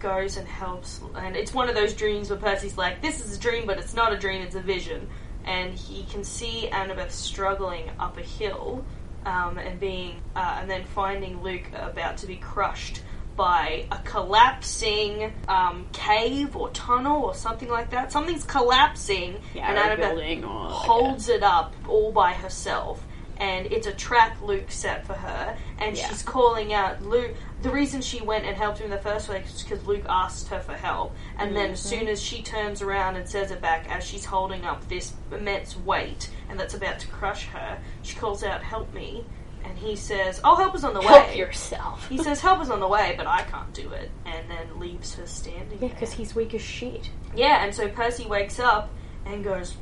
goes and helps. And it's one of those dreams where Percy's like, this is a dream, but it's not a dream, it's a vision. And he can see Annabeth struggling up a hill um, and being, uh, and then finding Luke about to be crushed by a collapsing um, cave or tunnel or something like that. Something's collapsing, Yeah, and Annabeth building or holds it up all by herself and it's a trap Luke set for her and Yeah. she's calling out Luke the reason she went and helped him in the first place is because Luke asked her for help and then as Mm-hmm. soon as she turns around and says it back as she's holding up this immense weight and that's about to crush her she calls out help me and he says oh help is on the way." Help yourself. he says help is on the way but I can't do it and then leaves her standing yeah, because he's weak as shit. Yeah, and so Percy wakes up and goes,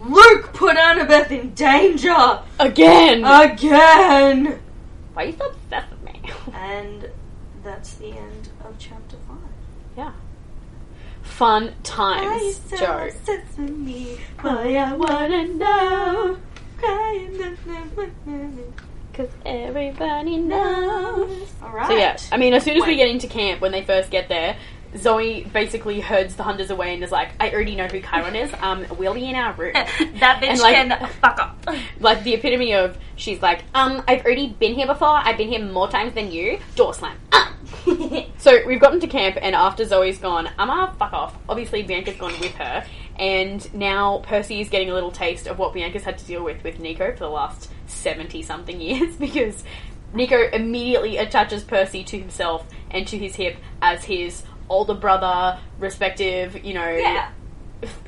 Luke put Annabeth in danger Again! again! Why are you so obsessed with me? And that's the end of chapter 5. yeah. Fun times, Jo. Why I wanna know. Because everybody knows. Alright. So yeah, I mean, as soon as we get into camp, when they first get there, Zoe basically herds the hunters away and is like, "I already know who Chiron is. Um, we'll be in our room." that bitch And, like- can fuck up. like the epitome of she's like, "Um, I've already been here before. I've been here more times than you." Door slam. Ah. so we've gotten to camp, and after Zoe's gone, Amma, fuck off. Obviously, Bianca's gone with her, and now Percy is getting a little taste of what Bianca's had to deal with with Nico for the last seventy something years because Nico immediately attaches Percy to himself and to his hip as his older brother, respective, you know, Yeah.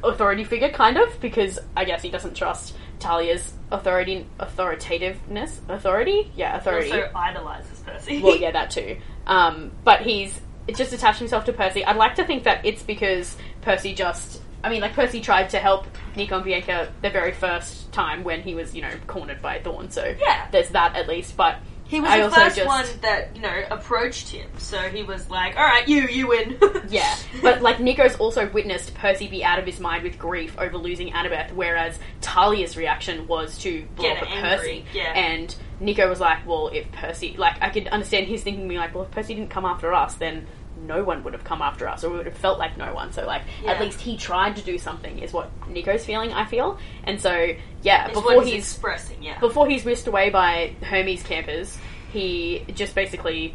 authority figure, kind of, because I guess he doesn't trust Thalia's authority, authoritativeness, authority, yeah, He authority. also idolizes Percy. well, yeah, that too. Um, but he's just attached himself to Percy. I'd like to think that it's because Percy just. I mean, like Percy tried to help Nico and Bianca the very first time when he was, you know, cornered by Thorn. So Yeah. there's that at least. But He was I the first just- one that you know approached him, so he was like, "All right, you, you win." Yeah, but like Nico's also witnessed Percy be out of his mind with grief over losing Annabeth, whereas Thalia's reaction was to blow Get up at Percy. yeah. And Nico was like, well, if Percy, like, I could understand his thinking being like, well, if Percy didn't come after us, then no one would have come after us, or we would have felt like no one. So, like, Yeah. at least he tried to do something, is what Nico's feeling, I feel. And so, yeah, Is before he's, he's expressing, yeah. before he's whisked away by Hermes campers, he just basically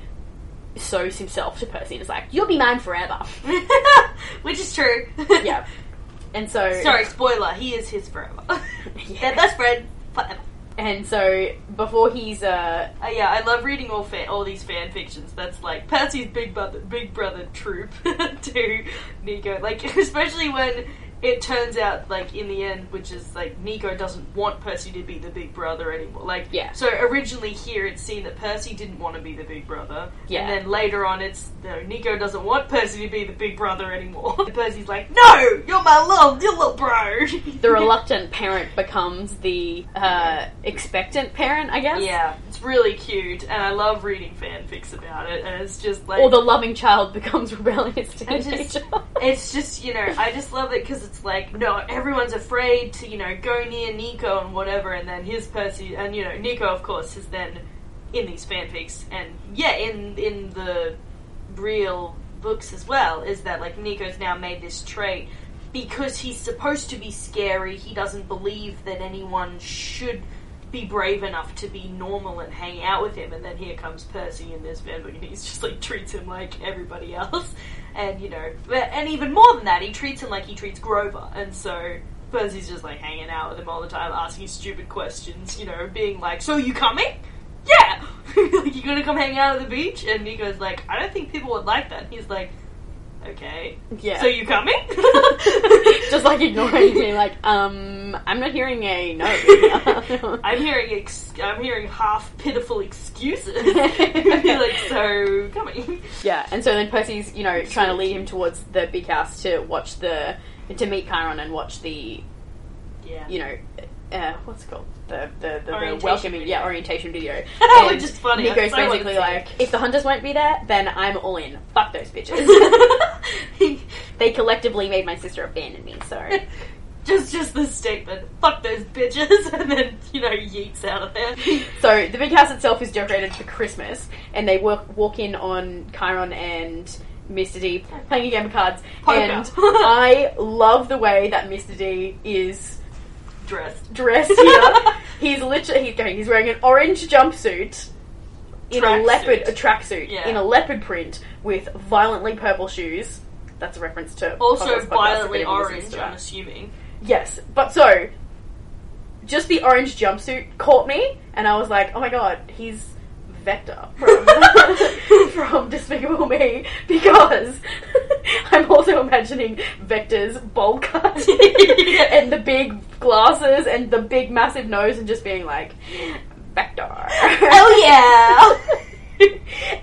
sews himself to Percy and is like, "You'll be mine forever." Which is true. yeah. And so Sorry, spoiler. He is his forever. Yeah. Their best friend forever. And so before he's uh Uh, yeah, I love reading all fan, all these fan fictions. That's like Percy's big brother, big brother troop to Nico. Like especially when it turns out, like in the end, which is like Nico doesn't want Percy to be the big brother anymore. Like Yeah. So originally here it's seen that Percy didn't want to be the big brother. Yeah. And then later on it's no, Nico doesn't want Percy to be the big brother anymore. And Percy's like, no, you're my little, your little bro. the reluctant parent becomes the uh expectant parent, I guess. Yeah, it's really cute, and I love reading fanfics about it. And it's just like, Or the loving child becomes rebellious teenager. just, it's just you know, I just love it because it's like, no, everyone's afraid to you know go near Nico and whatever, and then his Percy, and you know, Nico of course is then in these fanfics, and yeah, in in the real books as well, is that like Nico's now made this trait because he's supposed to be scary. He doesn't believe that anyone should be brave enough to be normal and hang out with him. And then here comes Percy in this fanbook, and he's just like treats him like everybody else. And you know, and even more than that, he treats him like he treats Grover. And so Percy's just like hanging out with him all the time, asking stupid questions. You know, being like, "So you coming?" Yeah, like you gonna come hang out at the beach? And Nico's like, "I don't think people would like that." And he's like, "Okay, Yeah. So you coming?" just like ignoring me, like, um, I'm not hearing a no. I'm hearing ex- I'm hearing half pitiful excuses. like so coming. Yeah, and so then Percy's, you know, trying to lead him towards the big house to watch the to meet Chiron and watch the, Yeah. you know, uh, what's it called? The the, the, the welcoming, video. yeah, orientation video. Which And is funny, Nico's so basically like, if the hunters won't be there, then I'm all in. Fuck those bitches. they collectively made my sister abandon me. So just just the statement. Fuck those bitches, and then you know yeets out of there. So the big house itself is decorated for Christmas, and they walk walk in on Chiron and Mr. D playing a game of cards. Poker. And I love the way that Mr. D is Dressed. dressed here. he's literally he's. He's wearing an orange jumpsuit. In a Tracksuit. leopard, a tracksuit Yeah. in a leopard print with violently purple shoes. That's a reference to Also Podcast Podcast, violently listens orange. I'm assuming. Yes, but so just the orange jumpsuit caught me, and I was like, "Oh my god, he's Vector from, from Despicable Me," because I'm also imagining Vector's bowl cut and the big glasses and the big massive nose, and just being like, "Vector." Oh yeah.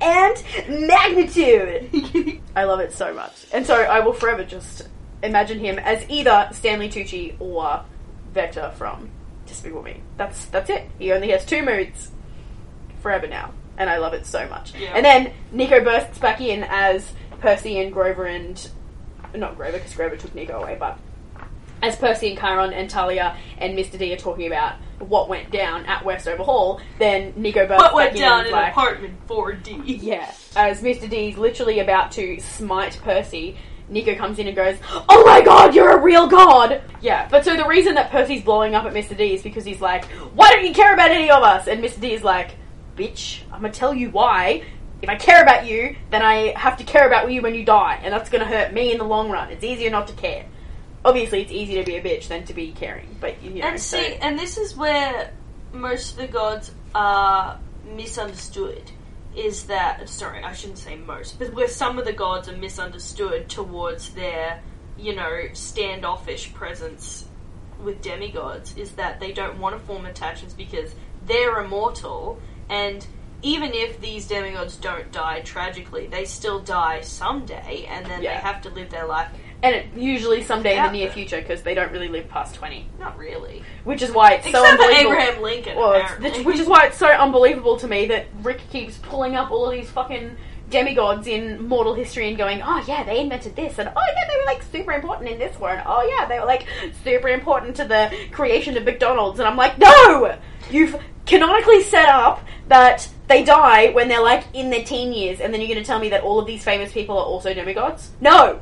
and magnitude. I love it so much, and so I will forever just imagine him as either Stanley Tucci or Vector from Despicable Me. That's that's it. He only has two moods forever now, and I love it so much. Yeah. And then Nico bursts back in as Percy and Grover and not Grover because Grover took Nico away, but as Percy and Chiron and Thalia and Mr. D are talking about what went down at Westover Hall, then Nico bursts What went back in down and in like, apartment 4D? yeah, as Mr. D's literally about to smite Percy, Nico comes in and goes, "Oh my god, you're a real god!" Yeah, but so the reason that Percy's blowing up at Mr. D is because he's like, "Why don't you care about any of us?" And Mr. D is like, "Bitch, I'm gonna tell you why." If I care about you, then I have to care about you when you die, and that's gonna hurt me in the long run. It's easier not to care. Obviously, it's easier to be a bitch than to be caring, but you know. And so- see, and this is where most of the gods are misunderstood is that sorry, I shouldn't say most, but where some of the gods are misunderstood towards their, you know, standoffish presence with demigods is that they don't want to form attachments because they're immortal and even if these demigods don't die tragically, they still die someday and then Yeah. they have to live their life. And it, usually someday in Out the near there. future because they don't really live past 20. Not really. Which is why it's so Except for unbelievable. Abraham Lincoln, Well, it's, apparently. which is why it's so unbelievable to me that Rick keeps pulling up all of these fucking demigods in mortal history and going, oh yeah, they invented this, and oh yeah, they were like super important in this one. Oh yeah, they were like super important to the creation of McDonald's. And I'm like, no! You've canonically set up that they die when they're like in their teen years, and then you're going to tell me that all of these famous people are also demigods? No!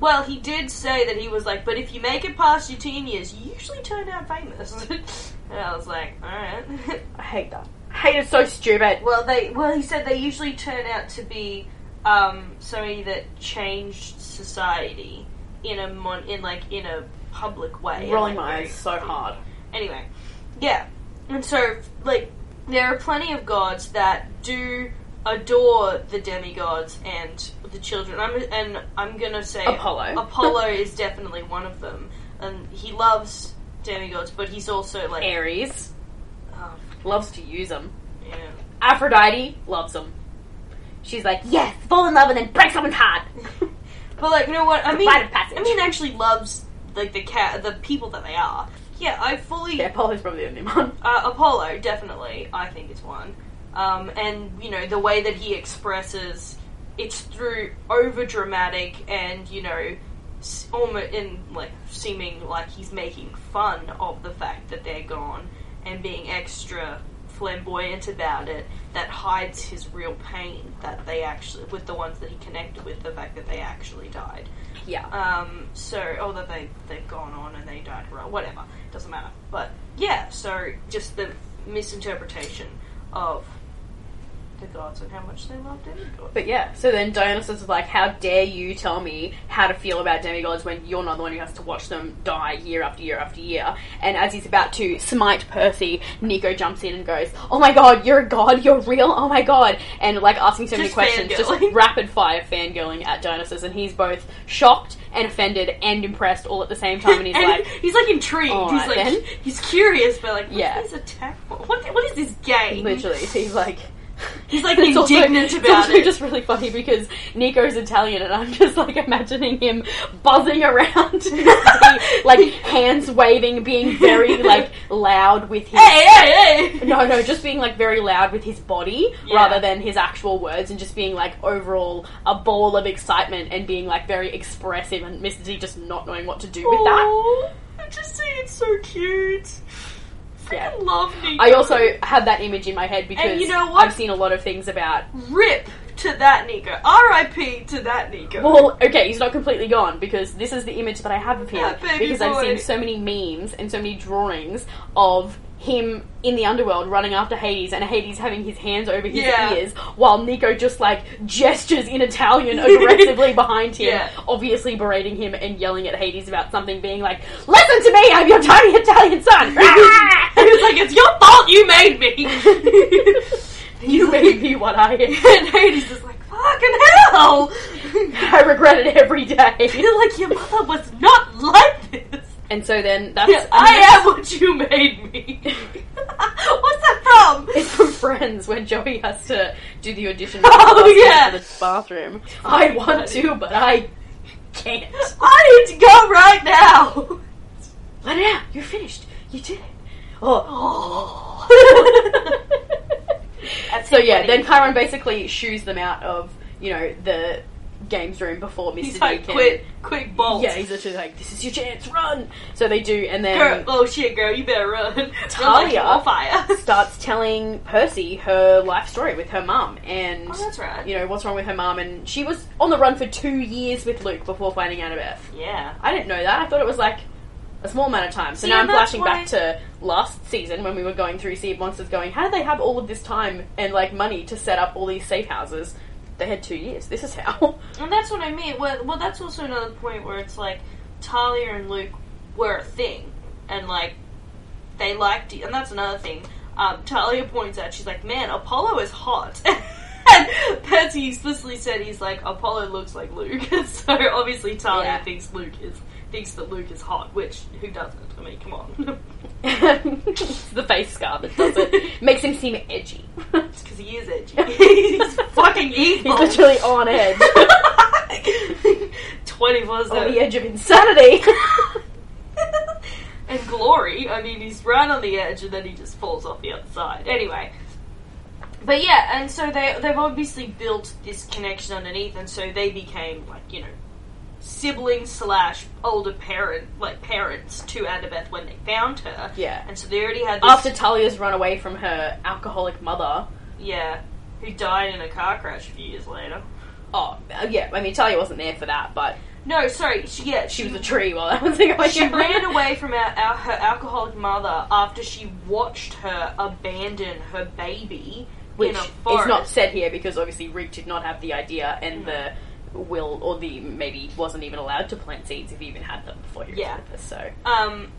Well, he did say that he was like, but if you make it past your teen years, you usually turn out famous. and I was like, alright. I hate that. I hate it so stupid. well, they well he said they usually turn out to be um, somebody that changed society in a mon- in like in a public way. Rolling my eyes so hard. Anyway, yeah, and so like there are plenty of gods that do adore the demigods and the children. I'm and I'm gonna say Apollo. Apollo is definitely one of them, and he loves demigods, but he's also like Ares oh, loves to use them. yeah. Aphrodite loves them. She's like, yes, fall in love and then break someone's heart. But like, you know what? I mean, rite of passage. I mean, actually loves like the cat, the people that they are. Yeah, I fully yeah, Apollo's probably the only one. uh, Apollo definitely. I think is one. Um, and you know the way that he expresses it's through over dramatic and you know almost in like seeming like he's making fun of the fact that they're gone and being extra flamboyant about it that hides his real pain that they actually with the ones that he connected with the fact that they actually died Yeah. um, so, or that they, they've gone on and they died, right, whatever, it doesn't matter. But, yeah, so just the misinterpretation of the gods and how much they love demigods. But yeah, so then Dionysus is like, How dare you tell me how to feel about demigods when you're not the one who has to watch them die year after year after year? And as he's about to smite Percy, Nico jumps in and goes, Oh my god, you're a god, you're real, oh my god! And like asking so many Just questions, just rapid fire fangirling at Dionysus, and he's both shocked and offended and impressed all at the same time, and he's and like, he's like intrigued. He's like then. he's curious, but like, Yeah. attack? What, what is this game? Literally, he's like. He's like It's also- indignant it's about also it. just really funny because Nico's Italian, and I'm just like imagining him buzzing around, like hands waving, being very like loud with his. Hey, hey, hey! No, no, just being like very loud with his body Yeah. rather than his actual words, and just being like overall a ball of excitement and being like very expressive, and Mr. D just not knowing what to do with that. I just think it's so cute. Yeah. I love Nico. I also had that image in my head because you know what? I've seen a lot of things about rip to that Nico. R.I.P. to that Nico. Well, okay, he's not completely gone because this is the image that I have of him Yeah, because I've seen so many memes and so many drawings of him in the underworld running after Hades and Hades having his hands over his Yeah. ears while Nico just like gestures in Italian aggressively behind him, Yeah. obviously berating him and yelling at Hades about something being like, Listen to me, I'm your tiny Italian son! It's like, it's your fault you made me! you made me what I am. and Hades is like, fucking hell! I regret it every day. You're like, your mother was not like this. And so then that's I am what you made me. What's that from? It's from Friends when Joey has to do the audition Oh, for the yeah. for the bathroom. I want to, but I can't. I need to go right now. Let it out. You're finished. You did it. Oh. So yeah, then Chiron basically shoos them out of you know the games room before Mr. He's like, can. quit, quick bolt. Yeah, he's literally like, "This is your chance, run!" So they do, and then Girl, oh shit, girl, you better run. Like Thalia fire. starts telling Percy her life story with her mum, and Oh, that's right. you know what's wrong with her mum, and she was on the run for two years with Luke before finding out about. Yeah. I didn't know that. I thought it was like a small amount of time. So See, now I'm flashing why- back to last season when we were going through Sea of Monsters, going, how did they have all of this time and like money to set up all these safe houses? They had two years. This is how. And that's what I mean. Well, well, that's also another point where it's like Thalia and Luke were a thing, and like they liked, it. and that's another thing. um, Thalia points out, she's like, man, Apollo is hot. and Percy explicitly said he's like, Apollo looks like Luke. so obviously Thalia Yeah. thinks Luke is thinks that Luke is hot, which who doesn't? I mean, come on. it's the face scar that does it. Makes him seem edgy. Just because he is edgy. he's fucking evil. He's literally on edge. 24 on the edge of insanity. and glory, I mean, he's right on the edge and then he just falls off the other side. Anyway. But yeah, and so they, they've obviously built this connection underneath, and so they became, like, you know, siblings slash older parent, like, parents to Annabeth when they found her. yeah. And so they already had this. After Thalia's run away from her alcoholic mother. Yeah. Who died in a car crash a few years later. Oh, uh, yeah. I mean, Thalia wasn't there for that, but No, sorry, she, yeah, she was a tree while that was going She on. ran away from our, our, her alcoholic mother after she watched her abandon her baby which in a is forest. not said here because obviously Rick did not have the idea and the will or the maybe wasn't even allowed to plant seeds if he even had them before he was Yeah. Oedipus, So Um,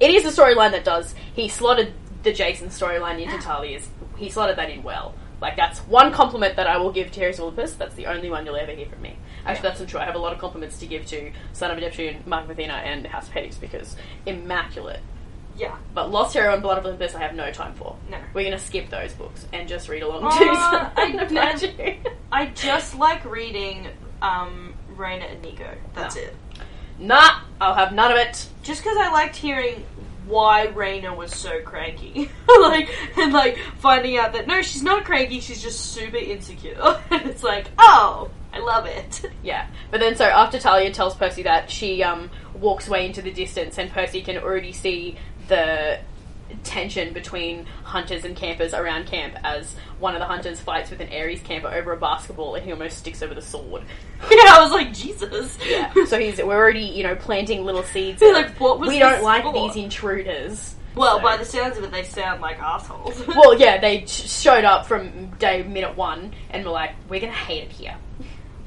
it is a storyline that does he slotted the Jason storyline into Thalia's. He slotted that in well. Like that's one compliment that I will give to Heroes. That's the only one you'll ever hear from me. Actually, Yeah. that's not true. I have a lot of compliments to give to Son of Neptune, Mark of Athena, and House of Hades because immaculate. Yeah. But Lost Hero and Blood of Olympus, I have no time for. No. We're gonna skip those books and just read along Uh, to I- Son of Neptune. I just like reading um, Reyna and Nico. That's No. it. Nah, I'll have none of it. Just because I liked hearing why Reyna was so cranky. like, and like finding out that no, she's not cranky, she's just super insecure. and it's like, oh, I love it. Yeah, but then so after Thalia tells Percy that, she um, walks away into the distance, and Percy can already see the tension between hunters and campers around camp as one of the hunters fights with an Ares camper over a basketball, and he almost sticks over the sword. yeah, I was like, Jesus. Yeah, so he's we're already you know planting little seeds. Of, like, what was we don't like these intruders. Well, So- by the sounds of it, they sound like assholes. well, yeah, they sh- showed up from day minute one and were like, "We're gonna hate it here."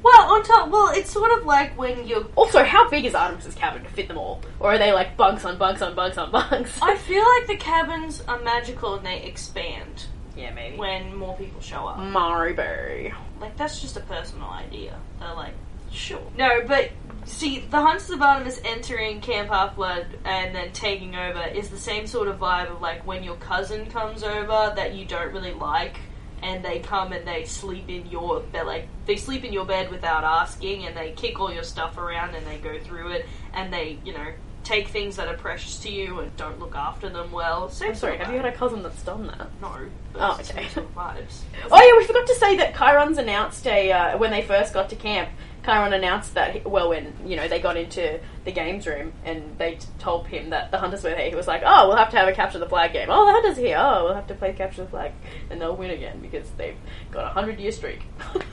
Well, on top, well, it's sort of like when you're. Also, how big is Artemis's cabin to fit them all, or are they like bunks on bunks on bunks on bunks? I feel like the cabins are magical and they expand yeah, maybe. when more people show up. Marbury. Like that's just a personal idea. They're like, sure. No, but see, the Hunters of Artemis entering Camp Half Blood and then taking over is the same sort of vibe of like when your cousin comes over that you don't really like. And they come and they sleep in your bed, like they sleep in your bed without asking, and they kick all your stuff around and they go through it, and they, you know, take things that are precious to you and don't look after them well. Same I'm sorry, have you had a cousin that's done that? No. Oh, okay. vibes. Oh yeah, we forgot to say that Chiron's announced a uh, when they first got to camp. Chiron announced that he- well, when you know they got into the games room and they t- told him that the hunters were there, he was like, "Oh, we'll have to have a capture the flag game. Oh, the hunters are here. Oh, we'll have to play capture the flag, and they'll win again because they've got a hundred year streak."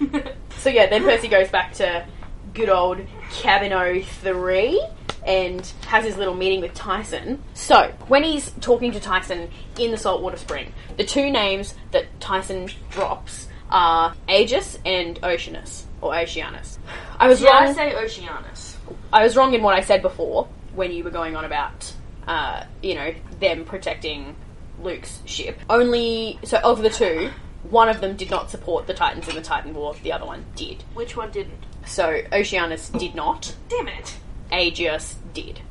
so yeah, then Percy goes back to good old Cabin 03 and has his little meeting with Tyson. So, when he's talking to Tyson in the saltwater spring, the two names that Tyson drops are Aegis and Oceanus, or Oceanus. I was wrong. I say Oceanus. I was wrong in what I said before when you were going on about, uh, you know, them protecting Luke's ship. Only so of the two, one of them did not support the Titans in the Titan War. The other one did. Which one didn't? So Oceanus did not. Damn it. Aegeus did.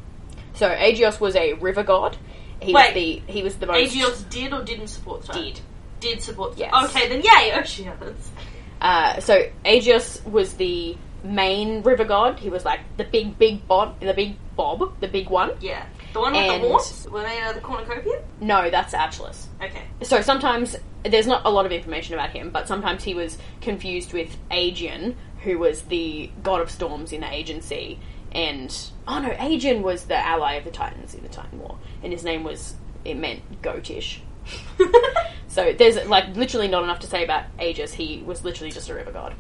So Aegeus was a river god. He Wait. was the he was the most Aegeus did or didn't support the did. Did support the Yes. Okay, then yay, Oceanus. Uh, so Aegeus was the main river god. He was like the big big bob, the big bob, the big one. Yeah. The one with And- the horse? Were they uh, the cornucopia? No, that's Atlas. Okay. So sometimes there's not a lot of information about him, but sometimes he was confused with Aegaeon, who was the god of storms in the Sea. And oh no, Aegaeon was the ally of the Titans in the Titan War, and his name was it meant goatish. So there's like literally not enough to say about Aegis. He was literally just a river god.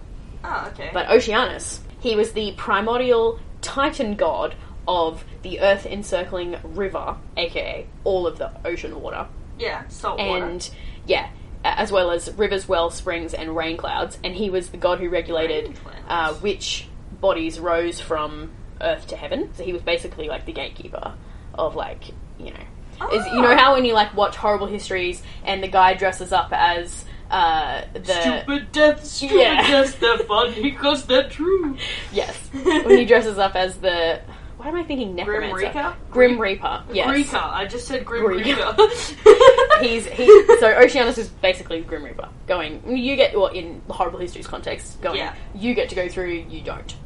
oh, okay. But Oceanus, he was the primordial Titan god of the earth encircling river, aka all of the ocean water yeah, salt water. and yeah, as well as rivers, wells, springs, and rain clouds. And he was the god who regulated uh, which bodies rose from earth to heaven. So he was basically like the gatekeeper of like you know Is you know how when you like watch horrible histories and the guy dresses up as uh, the Stupid death, stupid Yeah. deaths, they're funny because they're true. yes when he dresses up as the what am I thinking Grim Reaper? Grim Reaper yes Reaper. I just said Grim. Reaper. he's he so Oceanus is basically Grim Reaper going you get well in the horrible histories context going Yeah. you get to go through you don't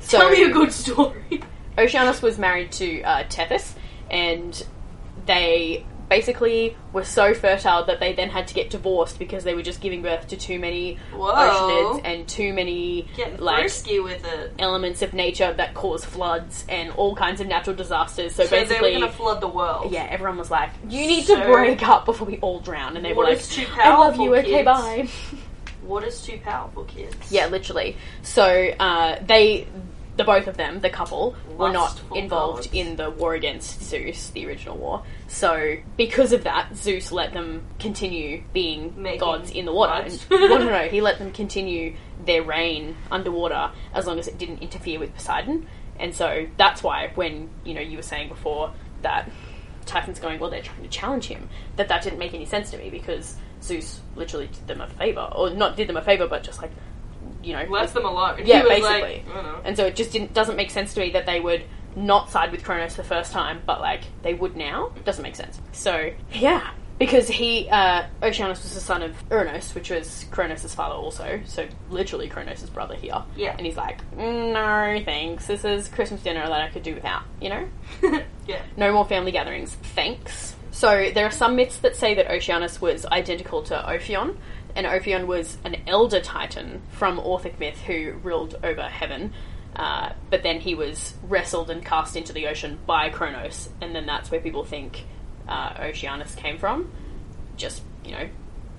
so Tell me a good story. Oceanus was married to uh, Tethys, and they basically were so fertile that they then had to get divorced because they were just giving birth to too many Whoa. oceanids and too many Getting like frisky with it. elements of nature that cause floods and all kinds of natural disasters. So, So they were going to flood the world. yeah, everyone was like, "You need to break up before we all drown," and they were like, too "I love you, okay, bye." Water's too powerful, kids? Yeah, literally. So uh, they, the both of them, the couple, were not Lustful involved gods. in the war against Zeus, the original war. So because of that, Zeus let them continue being Making gods in the water. gods. no, no, no. He let them continue their reign underwater as long as it didn't interfere with Poseidon. And so that's why when you know you were saying before that Titans going, well, they're trying to challenge him. That that didn't make any sense to me because Zeus literally did them a favor, or not did them a favor, but just like you know, Left them alone. Yeah, he was basically. Like, I don't know. and so it just didn't doesn't make sense to me that they would not side with Kronos the first time, but like they would now. Doesn't make sense. So yeah, because he uh, Oceanus was the son of Uranus, which was Kronos' father also. So literally Kronos' brother here. Yeah. and he's like, "Mm, no thanks. This is Christmas dinner that I could do without. You know, yeah. no more family gatherings, thanks. So there are some myths that say that Oceanus was identical to Ophion, and Ophion was an elder titan from Orphic myth who ruled over heaven. Uh, but then he was wrestled and cast into the ocean by Kronos, and then that's where people think uh, Oceanus came from. Just you know,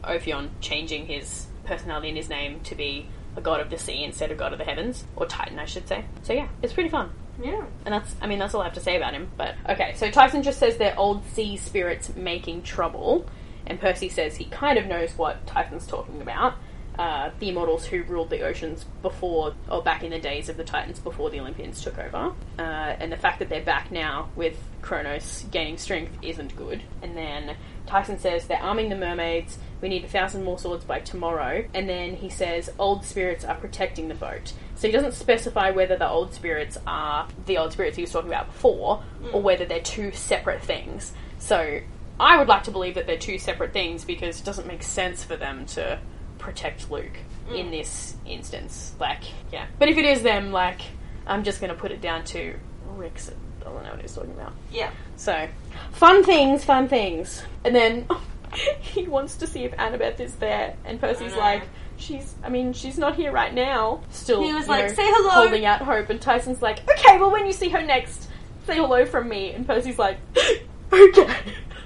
Ophion changing his personality and his name to be a god of the sea instead of god of the heavens, or titan, I should say. So yeah, it's pretty fun. Yeah. And that's, I mean, that's all I have to say about him. But okay, so Tyson just says they're old sea spirits making trouble, and Percy says he kind of knows what Tyson's talking about. Uh, the immortals who ruled the oceans before, or back in the days of the Titans before the Olympians took over. Uh, and the fact that they're back now with Kronos gaining strength isn't good. And then Tyson says they're arming the mermaids. We need a thousand more swords by tomorrow. And then he says old spirits are protecting the boat. So he doesn't specify whether the old spirits are the old spirits he was talking about before, or whether they're two separate things. So I would like to believe that they're two separate things because it doesn't make sense for them to protect Luke in mm. this instance. Like, yeah. But if it is them, like, I'm just going to put it down to Rick's doesn't know what he's talking about. Yeah. So, fun things, fun things. And then he wants to see if Annabeth is there, and Percy's like, she's, I mean, she's not here right now. Still, He was like, know, "Say hello." holding out hope, and Tyson's like, okay, well, when you see her next, say hello from me. And Percy's like, okay.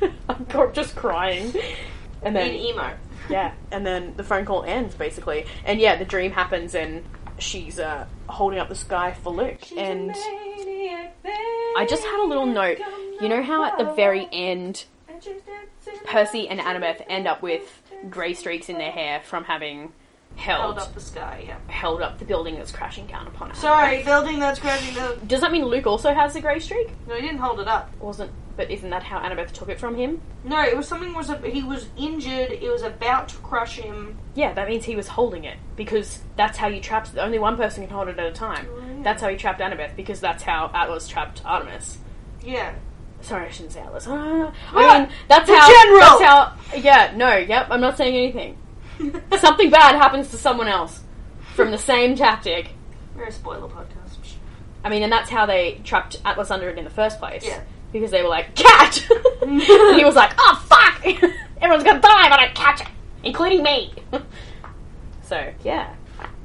I'm just crying. And then In emo. yeah, and then the phone call ends basically, and yeah, the dream happens, and she's uh, holding up the sky for Luke, and I just had a little note. You know how at the very end, Percy and Annabeth end up with grey streaks in their hair from having held Held up the sky, yeah. held up the building that's crashing down upon us. Sorry, building that's crashing down. Does that mean Luke also has the grey streak? No, he didn't hold it up. Wasn't, but isn't that how Annabeth took it from him? No, it was something was a, he was injured. It was about to crush him. Yeah, that means he was holding it because that's how you trap. Only one person can hold it at a time. Oh, yeah. That's how he trapped Annabeth because that's how Atlas trapped Artemis. Yeah. Sorry, I shouldn't say Atlas. Uh, I mean, that's how. general! That's how. Yeah, no, yep. I'm not saying anything. Something bad happens to someone else from the same tactic. We're a spoiler podcast. I mean, and that's how they trapped Atlas under it in the first place. Yeah. Because they were like, cat! and he was like, oh fuck! Everyone's gonna die if I don't catch it! Including me! so, yeah.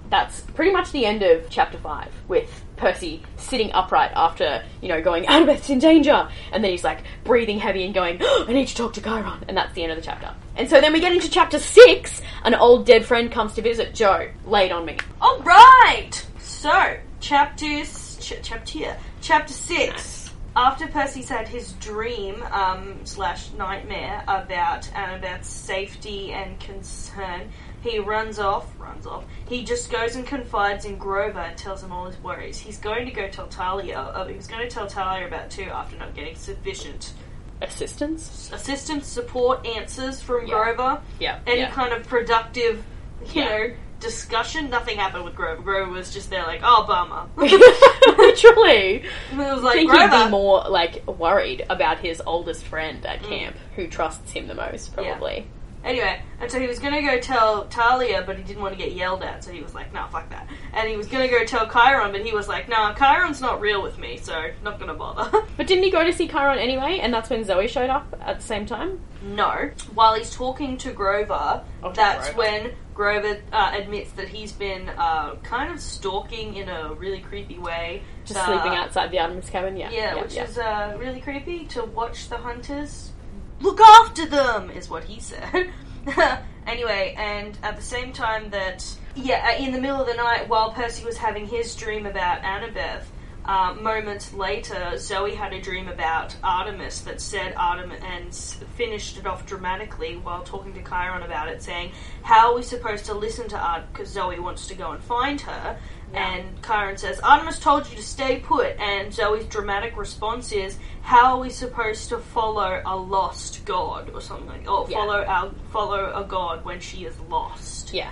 That's pretty much the end of chapter 5, with Percy sitting upright after, you know, going, Annabeth's in danger! And then he's like breathing heavy and going, "Oh, I need to talk to Chiron! And that's the end of the chapter. And so then we get into chapter 6, an old dead friend comes to visit Jo. Laid on me. All right. So, chapter ch- chapter, chapter six. After Percy's had his dream um, slash nightmare about Annabeth's safety and concern, he runs off. Runs off. He just goes and confides in Grover and tells him all his worries. He's going to go tell Thalia. Uh, he was going to tell Thalia about too after not getting sufficient assistance. assistance, support, answers from Yeah. Grover. Yeah, Any yeah. kind of productive, you Yeah. know, discussion. Nothing happened with Grover. Grover was just there like, oh, bummer. Literally, it was I like, think he'd Grover. be more like worried about his oldest friend Mm. at camp, who trusts him the most, probably. Anyway, and so he was gonna go tell Thalia, but he didn't want to get yelled at, so he was like, nah, fuck that. And he was gonna go tell Chiron, but he was like, nah, Chiron's not real with me, so not gonna bother. But didn't he go to see Chiron anyway? And that's when Zoe showed up at the same time. no. While he's talking to Grover, Oh, to that's Grover. when Grover uh, admits that he's been uh, kind of stalking in a really creepy way. Just the- sleeping outside the Artemis cabin. Yeah, Yeah, which yeah. is uh, really creepy to watch the hunters look after them, is what he said. anyway, and at the same time that, yeah, uh, in the middle of the night, while Percy was having his dream about Annabeth, uh, moments later, Zoe had a dream about Artemis that said Artemis and finished it off dramatically while talking to Chiron about it, saying, How are we supposed to listen to Art? Because Zoe wants to go and find her. And Chiron says, Artemis told you to stay put. And Zoe's dramatic response is, How are we supposed to follow a lost god? Or something like Or Yeah. follow, our, follow a god when she is lost. yeah.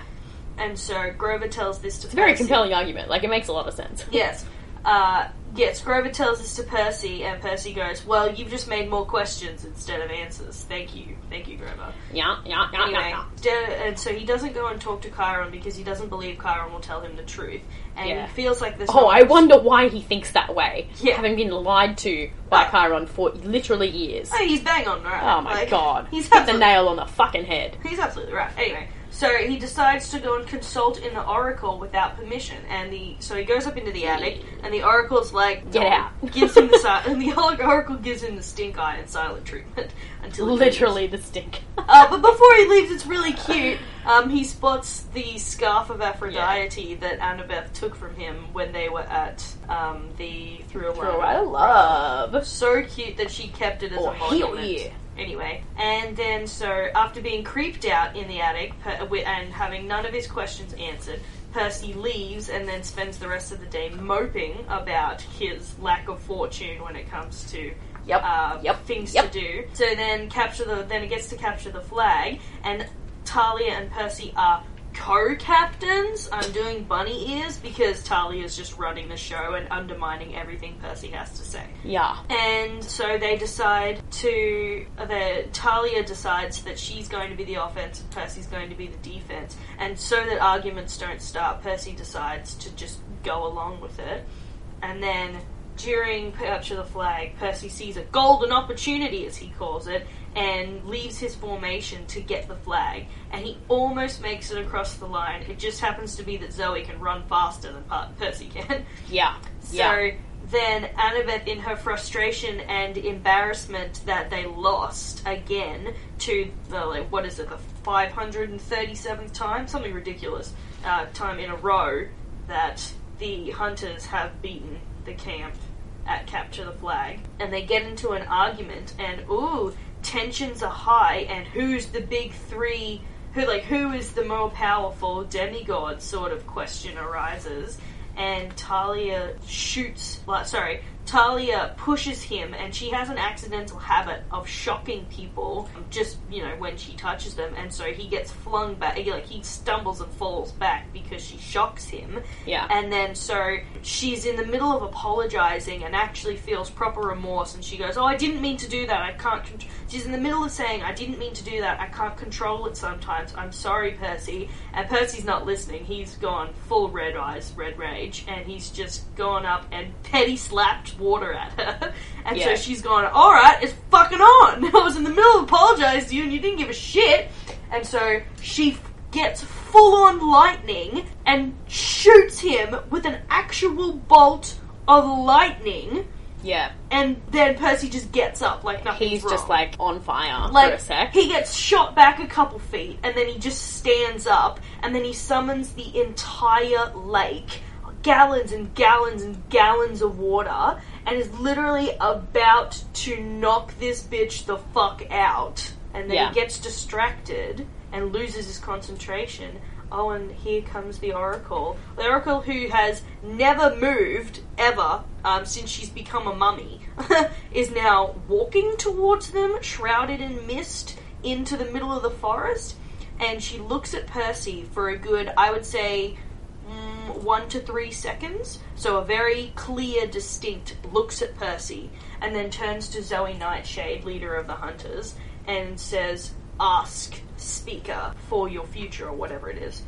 And so Grover tells this to It's a very compelling argument. Like it makes a lot of sense. Yes. Uh, yes, Grover tells this to Percy, and Percy goes, Well, you've just made more questions instead of answers. Thank you. Thank you, Grover. Yeah, yeah, yeah, Anyway, yeah. d- and so he doesn't go and talk to Chiron because he doesn't believe Chiron will tell him the truth. And Yeah. he feels like this. Oh, I wonder why he thinks that way. Yeah. Having been lied to by Oh. Chiron for literally years. Oh, he's bang on right. Oh my Like, god. He's Hit the nail on the fucking head. he's absolutely right. Anyway, so he decides to go and consult in the oracle without permission, and the so he goes up into the attic, and the oracle's like, Get out. gives him the si- and the oracle gives him the stink eye and silent treatment until he leaves. Literally the stink. Uh, but before he leaves, it's really cute. Um, he spots the scarf of Aphrodite that Annabeth took from him when they were at um, the Through a. Love. So cute that she kept it as Oh, a hell monument. yeah. Anyway, and then so after being creeped out in the attic per- and having none of his questions answered, Percy leaves and then spends the rest of the day moping about his lack of fortune when it comes to Yep. uh, Yep. things Yep. to do. So then capture the then it gets to capture the flag, and Thalia and Percy are co-captains. I'm doing bunny ears because Thalia's just running the show and undermining everything Percy has to say. Yeah. And so they decide to. Uh, the Thalia decides that she's going to be the offense and Percy's going to be the defense. And so that arguments don't start, Percy decides to just go along with it. And then during Capture the Flag, Percy sees a golden opportunity, as he calls it, and leaves his formation to get the flag. And he almost makes it across the line. It just happens to be that Zoe can run faster than Percy can. Yeah. So yeah. then Annabeth, in her frustration and embarrassment that they lost again to the like, what is it, the five hundred and thirty-seventh time, something ridiculous, uh, time in a row that the hunters have beaten the camp at Capture the Flag, and they get into an argument, and ooh, tensions are high, and who's the big three? Who like who is the more powerful demigod? Sort of question arises, and Thalia shoots. Like, sorry, Thalia pushes him, and she has an accidental habit of shocking people just you know when she touches them, and so he gets flung back. Like he stumbles and falls back because she shocks him. Yeah. And then so she's in the middle of apologizing and actually feels proper remorse, and she goes, "Oh, I didn't mean to do that. I can't." Con-. She's in the middle of saying, "I didn't mean to do that. I can't control it sometimes. I'm sorry, Percy." And Percy's not listening. He's gone full red eyes, red rage, and he's just gone up and petty slapped water at her. And so Yeah. she's gone, "All right, it's fucking on." I was in the middle of apologizing to you, and you didn't give a shit. And so she gets full on lightning and shoots him with an actual bolt of lightning. Yeah. And then Percy just gets up like nothing's He's wrong. just like on fire like for a sec. he gets shot back a couple feet, and then he just stands up, and then he summons the entire lake, gallons and gallons and gallons of water, and is literally about to knock this bitch the fuck out. And then Yeah. he gets distracted and loses his concentration. oh, and here comes the Oracle. The Oracle, who has never moved ever um, since she's become a mummy, is now walking towards them, shrouded in mist, into the middle of the forest. And she looks at Percy for a good, I would say, one to three seconds. So a very clear, distinct looks at Percy, and then turns to Zoe Nightshade, leader of the Hunters, and says, "Ask Speaker for your future, or whatever it is."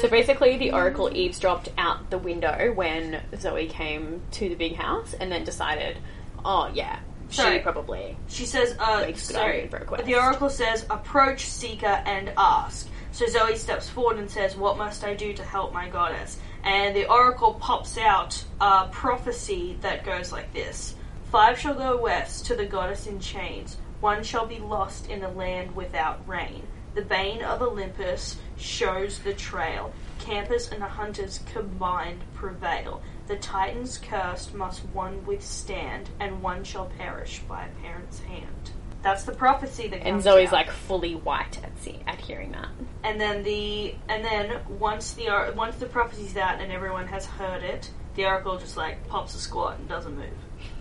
So basically, the Oracle eavesdropped out the window when Zoe came to the big house and then decided, oh, yeah, she probably. She says, uh, sorry, argument for a quest. the Oracle says, approach Seeker and ask. So Zoe steps forward and says, what must I do to help my goddess? And the Oracle pops out a prophecy that goes like this. Five shall go west to the goddess in chains. One shall be lost in a land without rain. The bane of Olympus shows the trail. Campers and hunters combined prevail. The Titans cursed must one withstand, and one shall perish by a parent's hand. That's the prophecy that And Zoe's out. like fully white at, see, at hearing that. and then the and then once the or- once the prophecy's out and everyone has heard it, the oracle just like pops a squat and doesn't move,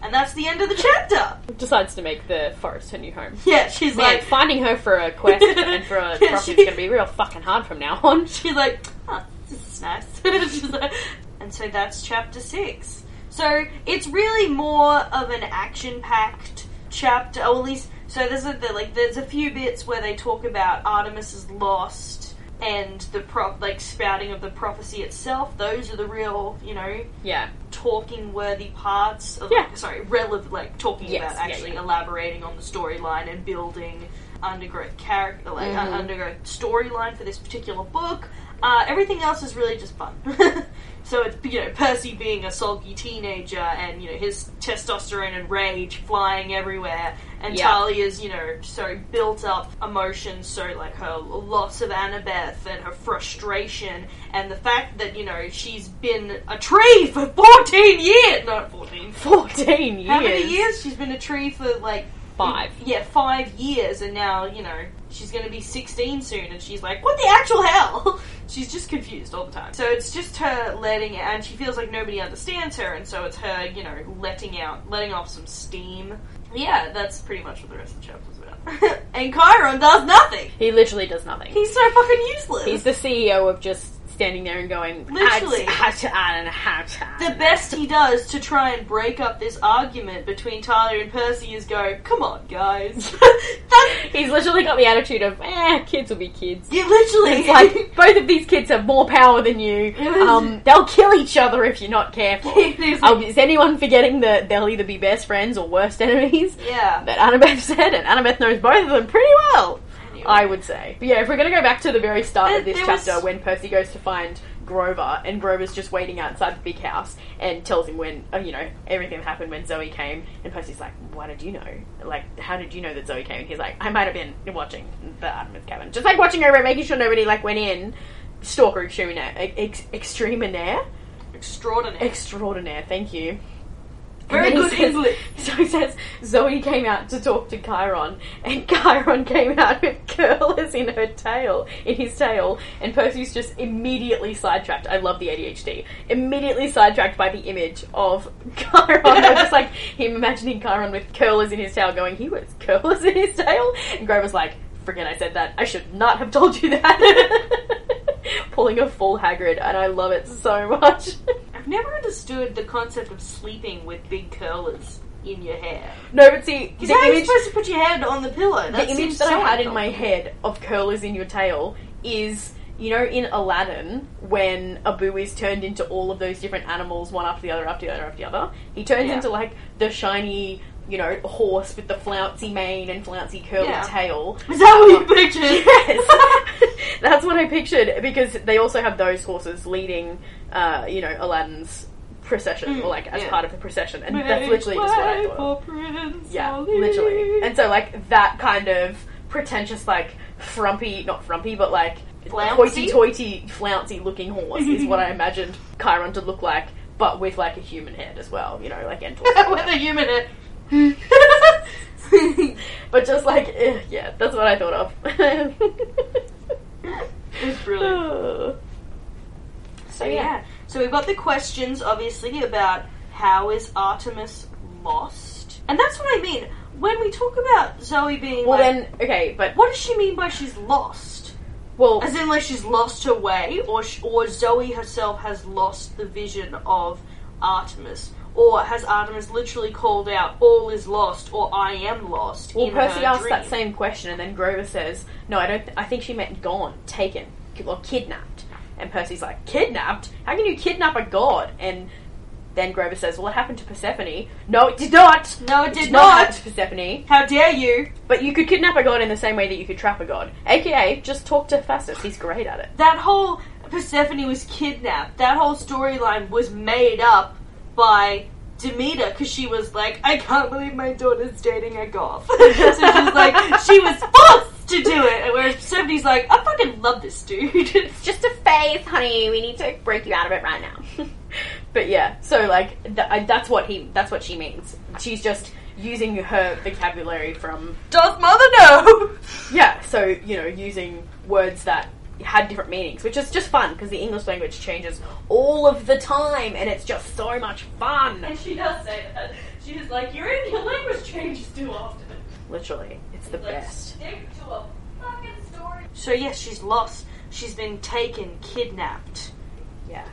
and that's the end of the chapter. Decides to make the forest her new home. Yeah, she's Man, like finding her for a quest and for a Yeah, prophecy is going to be real fucking hard from now on. she's like, oh, this is nice. She's like- and so that's chapter six. So it's really more of an action-packed chapter, or at least. So there's a the, like there's a few bits where they talk about Artemis is lost and the prop like spouting of the prophecy itself. Those are the real, you know, Yeah. talking worthy parts. Of, Yeah. like, sorry, relevant like talking Yes, about actually yeah. elaborating on the storyline and building undergrowth character, like uh, undergrowth storyline for this particular book. Uh, everything else is really just fun. so it's you know Percy being a sulky teenager and you know his testosterone and rage flying everywhere, and Yeah. Thalia's you know so built up emotions, so like her loss of Annabeth and her frustration, and the fact that you know she's been a tree for fourteen years, not fourteen. 14 years. How many years? She's been a tree for like Five. Yeah, five years, and now you know she's going to be sixteen soon, and she's like, "What the actual hell?" she's just confused all the time. So it's just her letting, and she feels like nobody understands her, and so it's her, you know, letting out, letting off some steam. Yeah, that's pretty much what the rest of the chapter's about. and Chiron does nothing. He literally does nothing. He's so fucking useless. He's the CEO of just standing there and going, Literally. "Ah, ah, ah, ah, ah." the best he does to try and break up this argument between Thalia and Percy is go, "Come on, guys." He's literally got the attitude of, eh, kids will be kids. you literally It's like both of these kids have more power than you. Um, they'll kill each other if you're not careful. Um, is anyone forgetting that they'll either be best friends or worst enemies? yeah. That Annabeth said, and Annabeth knows both of them pretty well. I would say. But yeah, if we're going to go back to the very start of this there chapter was- when Percy goes to find Grover and Grover's just waiting outside the big house and tells him when, uh, you know, everything happened when Zoe came and Percy's like, why did you know? Like, how did you know that Zoe came? And he's like, I might have been watching the Artemis cabin. Just like watching over it, making sure nobody like went in. Stalker extraordinaire. Ex- extraordinaire? Extraordinary. Extraordinaire, thank you. Very good says- English. So he says Zoe came out to talk to Chiron, and Chiron came out with curlers in her tail, in his tail, and Percy's just immediately sidetracked. I love the ADHD. Immediately sidetracked by the image of Chiron, just like him imagining Chiron with curlers in his tail, going, "He was curlers in his tail," and Grover's like, "Friggin', I said that. I should not have told you that." Pulling a full Hagrid, and I love it so much. I've never understood the concept of sleeping with big curlers in your hair. no, but see, Because the how are you image supposed to put your head on the pillow? the image that I had in my head of curlers in your tail is you know in Aladdin when Abu is turned into all of those different animals one after the other after the other after the other he turns Yeah. into like the shiny you know horse with the flouncy mane and flouncy curly Yeah. tail Is that what you pictured? yes that's what I pictured because they also have those horses leading uh, you know Aladdin's procession or like as Mm, yeah. part of the procession and that's literally just what I thought. Prince Yeah, Ali. literally. And so like that kind of pretentious, like frumpy, not frumpy, but like hoity-toity, flouncy looking horse is what I imagined Chiron to look like, but with like a human head as well, you know, like with a human head. but just like eh, yeah, that's what I thought of. it's brilliant. So yeah. So we've got the questions, obviously, about how is Artemis lost, and that's what I mean when we talk about Zoe being. Well, like, then, okay, but what does she mean by she's lost? well, As in, like she's lost her way, or sh- or Zoe herself has lost the vision of Artemis, or has Artemis literally called out, "All is lost," or "I am lost"? well, Percy asks dream. that same question, and then Grover says, "No, I don't. Th- I think she meant gone, taken, or kidnapped." And Percy's like, "Kidnapped? How can you kidnap a god?" And then Grover says, "Well, it happened to Persephone." No, it did not. No, it did not Persephone. How dare you? But you could kidnap a god in the same way that you could trap a god. AKA, just talk to Festus. He's great at it. That whole Persephone was kidnapped. That whole storyline was made up by Demeter because she was like, I can't believe my daughter's dating a goth. so she was like, she was forced to do it. And whereas Persephone's like, I fucking love this dude. It's just a phase, honey. We need to break you out of it right now. but yeah, so like th- that's what he that's what she means. She's just using her vocabulary from Does mother know? yeah. So you know, using words that had different meanings, which is just fun because the English language changes all of the time, and it's just so much fun. And she does say that. She was like, your, your language changes too often. Literally, it's the best. Stick to a fucking story. So yes, she's lost. She's been taken, kidnapped. Yeah.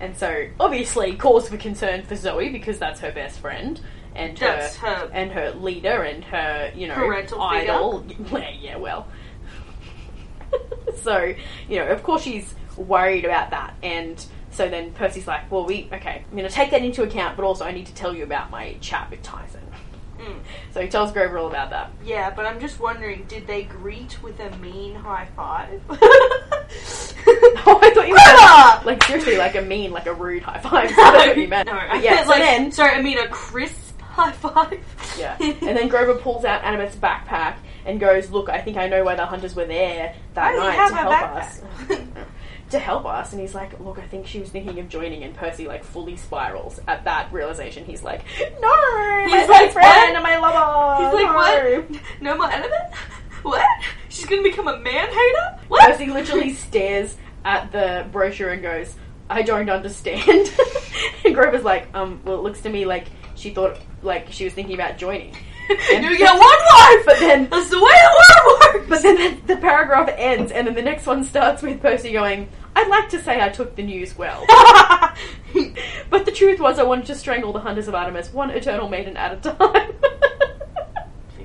And so, obviously, cause for concern for Zoe because that's her best friend and her, That's her- and her leader and her, you know, Parental idol. Yeah, yeah, well. so, you know, of course she's worried about that. And so then Percy's like, well, we, okay, I'm going to take that into account, but also I need to tell you about my chat with Tyson. Mm. So he tells Grover all about that. Yeah, but I'm just wondering, did they greet with a mean high five? Oh, I thought you meant like seriously, like a mean, like a rude high five. That's what you meant. No, But I yeah, so like, then sorry, I mean a crisp high five. Yeah. And then Grover pulls out Annabeth's backpack and goes, Look, I think I know why the hunters were there that Why does he night have to a help backpack? us. to help us. And he's like, Look, I think she was thinking of joining. And Percy, like, fully spirals at that realization. He's like, No! He's my like, friend "What?" and my lover! He's like, no." what? No more Annabeth? What? She's gonna become a man hater? What? Percy literally stares at the brochure and goes, I don't understand. and Grover's like, um, well, it looks to me like she thought, like, she was thinking about joining. And- you get one wife! But then That's the way the world works! But then the, the paragraph ends, and then the next one starts with Percy going, I'd like to say I took the news well. but the truth was, I wanted to strangle the hunters of Artemis, one eternal maiden at a time.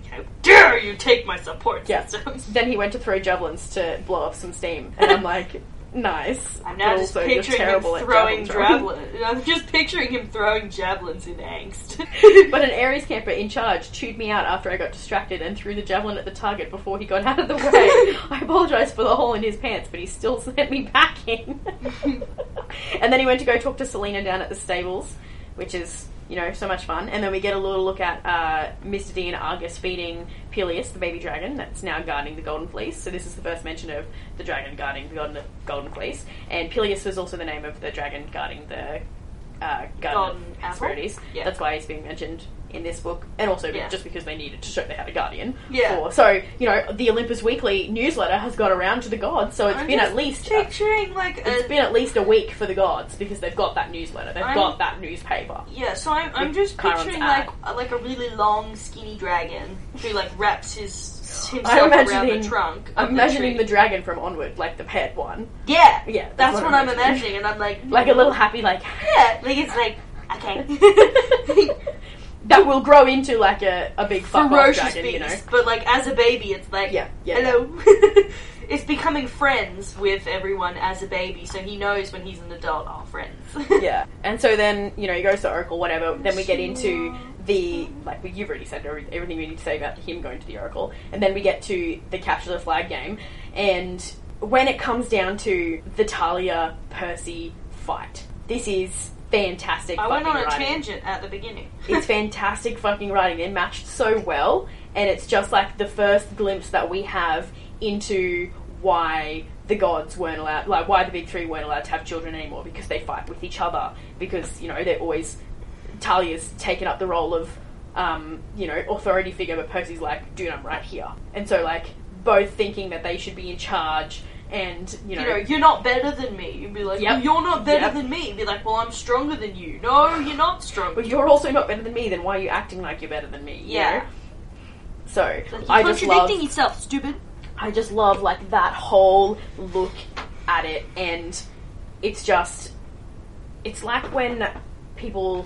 How dare you take my support Yeah. then he went to throw javelins to blow up some steam, and I'm like, nice. I'm now just picturing him throwing javelins. I'm just picturing him throwing javelins in angst. But an Ares camper in charge chewed me out after I got distracted and threw the javelin at the target before he got out of the way. I apologise for the hole in his pants, but he still sent me packing. and then he went to go talk to Silena down at the stables, which is, you know, so much fun. And then we get a little look at uh, Mr. D and Argus feeding Peleus, the baby dragon that's now guarding the Golden Fleece. So this is the first mention of the dragon guarding the Golden, Golden Fleece. And Peleus was also the name of the dragon guarding the uh, Garden Golden of Hesperides. Yeah. That's why he's being mentioned in this book, and also Yeah. just because they needed to show they had a guardian. Yeah. For. So you know, the Olympus Weekly newsletter has got around to the gods, so it's I'm been at least picturing like it's a been at least a week for the gods because they've got that newsletter, they've I'm- got that newspaper. yeah. So I'm, I'm just Chiron's picturing ad. like a, like a really long skinny dragon who like wraps his himself I'm around imagining- the trunk. I'm imagining the tree. dragon from Onward, like the pet one, yeah Yeah, That's, that's what, what I'm I'm imagining, and I'm like like a little happy like yeah like it's like okay that will grow into like a, a big fuck off ferocious dragon, beast, you know. but like as a baby, it's like Yeah, yeah, hello. it's becoming friends with everyone as a baby, so he knows when he's an adult. Oh, friends. yeah. And so then, you know, he goes to Oracle, whatever. Then we get into the, like, well, you've already said every- everything we need to say about him going to the Oracle. And then we get to the Capture the Flag game. And when it comes down to the Thalia Percy fight, this is fantastic I went on a writing. tangent at the beginning. It's fantastic fucking writing. They matched so well, and it's just like the first glimpse that we have into why the gods weren't allowed, like why the big three weren't allowed to have children anymore because they fight with each other. Because you know they're always Thalia's taken up the role of um, you know authority figure, but Percy's like, dude, I'm right here, and so like both thinking that they should be in charge and you know, You know, you're not better than me. You'd be like, Yep. well, you're not better Yep. than me. Be like, well, I'm stronger than you. No, you're not stronger. but you're also not better than me. Then why are you acting like you're better than me? you Yeah. know? So Like, you're I just love contradicting yourself, stupid. I just love like that whole look at it, and it's just it's like when people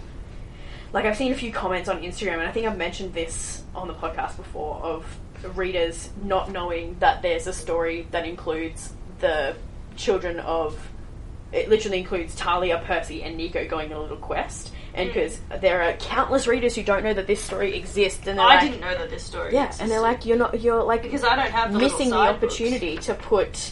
like I've seen a few comments on Instagram, and I think I've mentioned this on the podcast before of readers not knowing that there's a story that includes the children of it literally includes Thalia, Percy, and Nico going on a little quest. And Mm. because there are countless readers who don't know that this story exists, and I like, didn't know that this story. yeah, existed. and they're like, you're not, you're like because I don't have the missing the side books. opportunity to put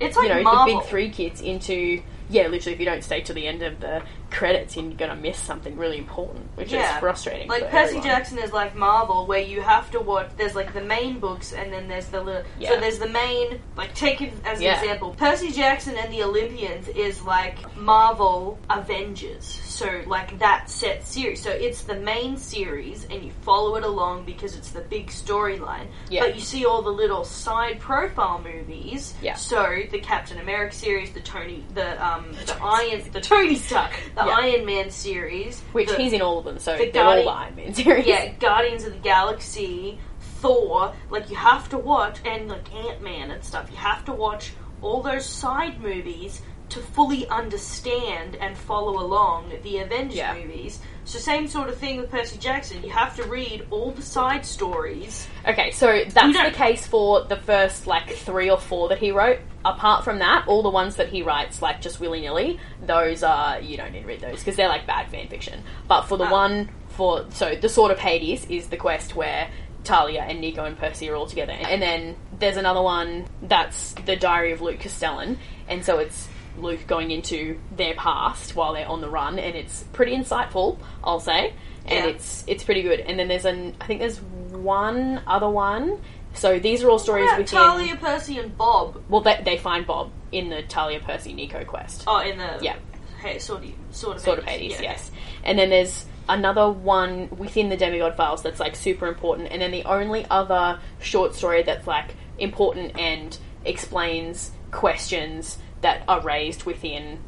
It's like you know Marvel. the big three kids into yeah literally if you don't stay to the end of the credits and you're gonna miss something really important which Yeah. is frustrating Like Percy everyone. Jackson is like Marvel, where you have to watch. There's like the main books, and then there's the little. Yeah. So there's the main. Like take it as an example. Percy Jackson and the Olympians is like Marvel Avengers. So like that set series. So it's the main series, and you follow it along because it's the big storyline. Yeah. But you see all the little side profile movies. Yeah. So the Captain America series, the Tony, the um, the Iron, the Tony Stark, the Yeah. Iron Man series, which the- he's in all of them so the they're all the Iron Man series yeah, Guardians of the Galaxy, Thor, like you have to watch, and like Ant Man and stuff. You have to watch all those side movies to fully understand and follow along the Avengers Yeah. movies. So same sort of thing with Percy Jackson. You have to read all the side stories. okay so that's the case for the first like three or four that he wrote apart from that all the ones that he writes like just willy-nilly those are you don't need to read those because they're like bad fan fiction but for the Oh. one for so the sword of hades is the quest where Thalia and Nico and Percy are all together. And then there's another one that's the Diary of Luke Castellan, and so it's Luke going into their past while they're on the run, and it's pretty insightful, I'll say, and Yeah. it's it's pretty good. And then there's an I think there's one other one. So these are all stories What about within. Thalia, Percy, and Bob. Well, they, they find Bob in the Thalia Percy Nico quest. Oh, in the Yeah. hey, sort of sort of sort of Hades, Yeah, yes. And then there's another one within the Demigod Files that's like super important, and then the only other short story that's like important and explains questions that are raised within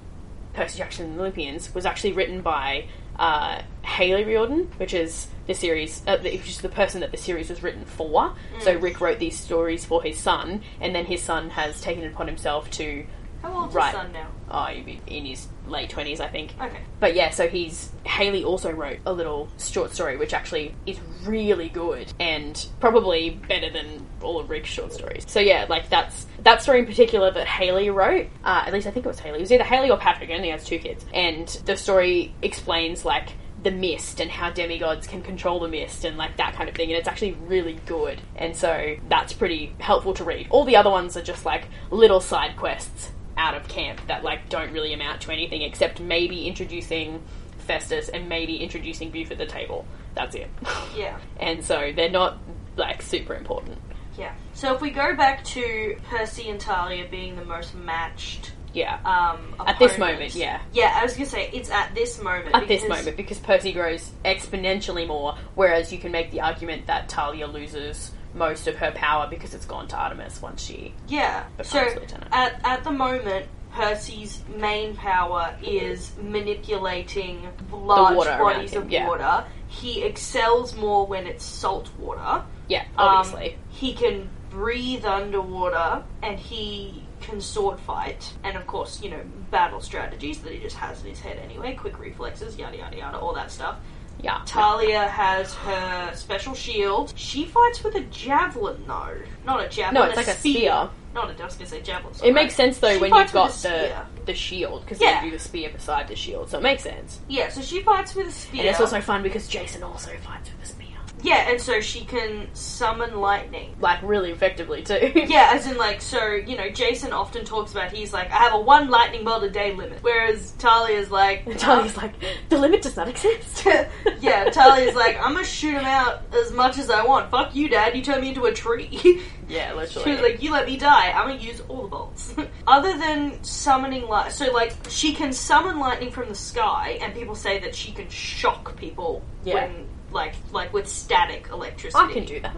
Percy Jackson and the Olympians was actually written by uh, Haley Riordan, which is the series, uh, the- which is the person that the series was written for. So Rick wrote these stories for his son, and then his son has taken it upon himself to. How old's Right. his son now? Oh, in his late twenties, I think. Okay. But yeah, so he's Haley also wrote a little short story which actually is really good and probably better than all of Rick's short stories. So yeah, like that's that story in particular that Haley wrote. Uh, at least I think it was Haley. It was either Haley or Patrick, and he has two kids. And the story explains like the mist and how demigods can control the mist and like that kind of thing and it's actually really good and so that's pretty helpful to read all the other ones are just like little side quests out of camp that like don't really amount to anything except maybe introducing Festus and maybe introducing Buford the table. That's it. Yeah. and so they're not like super important. Yeah. So if we go back to Percy and Thalia being the most matched Yeah. um, At this moment, yeah. Yeah, I was gonna say it's at this moment. At this moment, because Percy grows exponentially more, whereas you can make the argument that Thalia loses most of her power because it's gone to Artemis once she. Yeah. becomes So lieutenant. at at the moment, Percy's main power is manipulating large water around bodies him, of yeah. water. He excels more when it's salt water. Yeah, Um, obviously. he can breathe underwater and he can sword fight. And of course, you know, battle strategies that he just has in his head anyway, quick reflexes, yada yada yada, all that stuff. Yeah. Thalia has her special shield. She fights with a javelin, though. Not a javelin. No, it's like a spear. Not a. I was gonna say javelin. It makes sense though She when you've got the the shield because Yeah. they do the spear beside the shield, so it makes sense. Yeah, so she fights with a spear. And it's also fun because Jason also fights with a spear, yeah, and so she can summon lightning. like really effectively too. Yeah, as in like so, you know, Jason often talks about he's like, I have a one lightning bolt a day limit. Whereas Thalia's like And Thalia's like, the limit does not exist. Yeah, Thalia's like, I'm gonna shoot him out as much as I want. Fuck you, Dad, you turned me into a tree. yeah, literally. She was like, "You let me die. I'm gonna use all the bolts." Other than summoning light, so like she can summon lightning from the sky, and people say that she can shock people Yeah. when like like with static electricity. I can do that.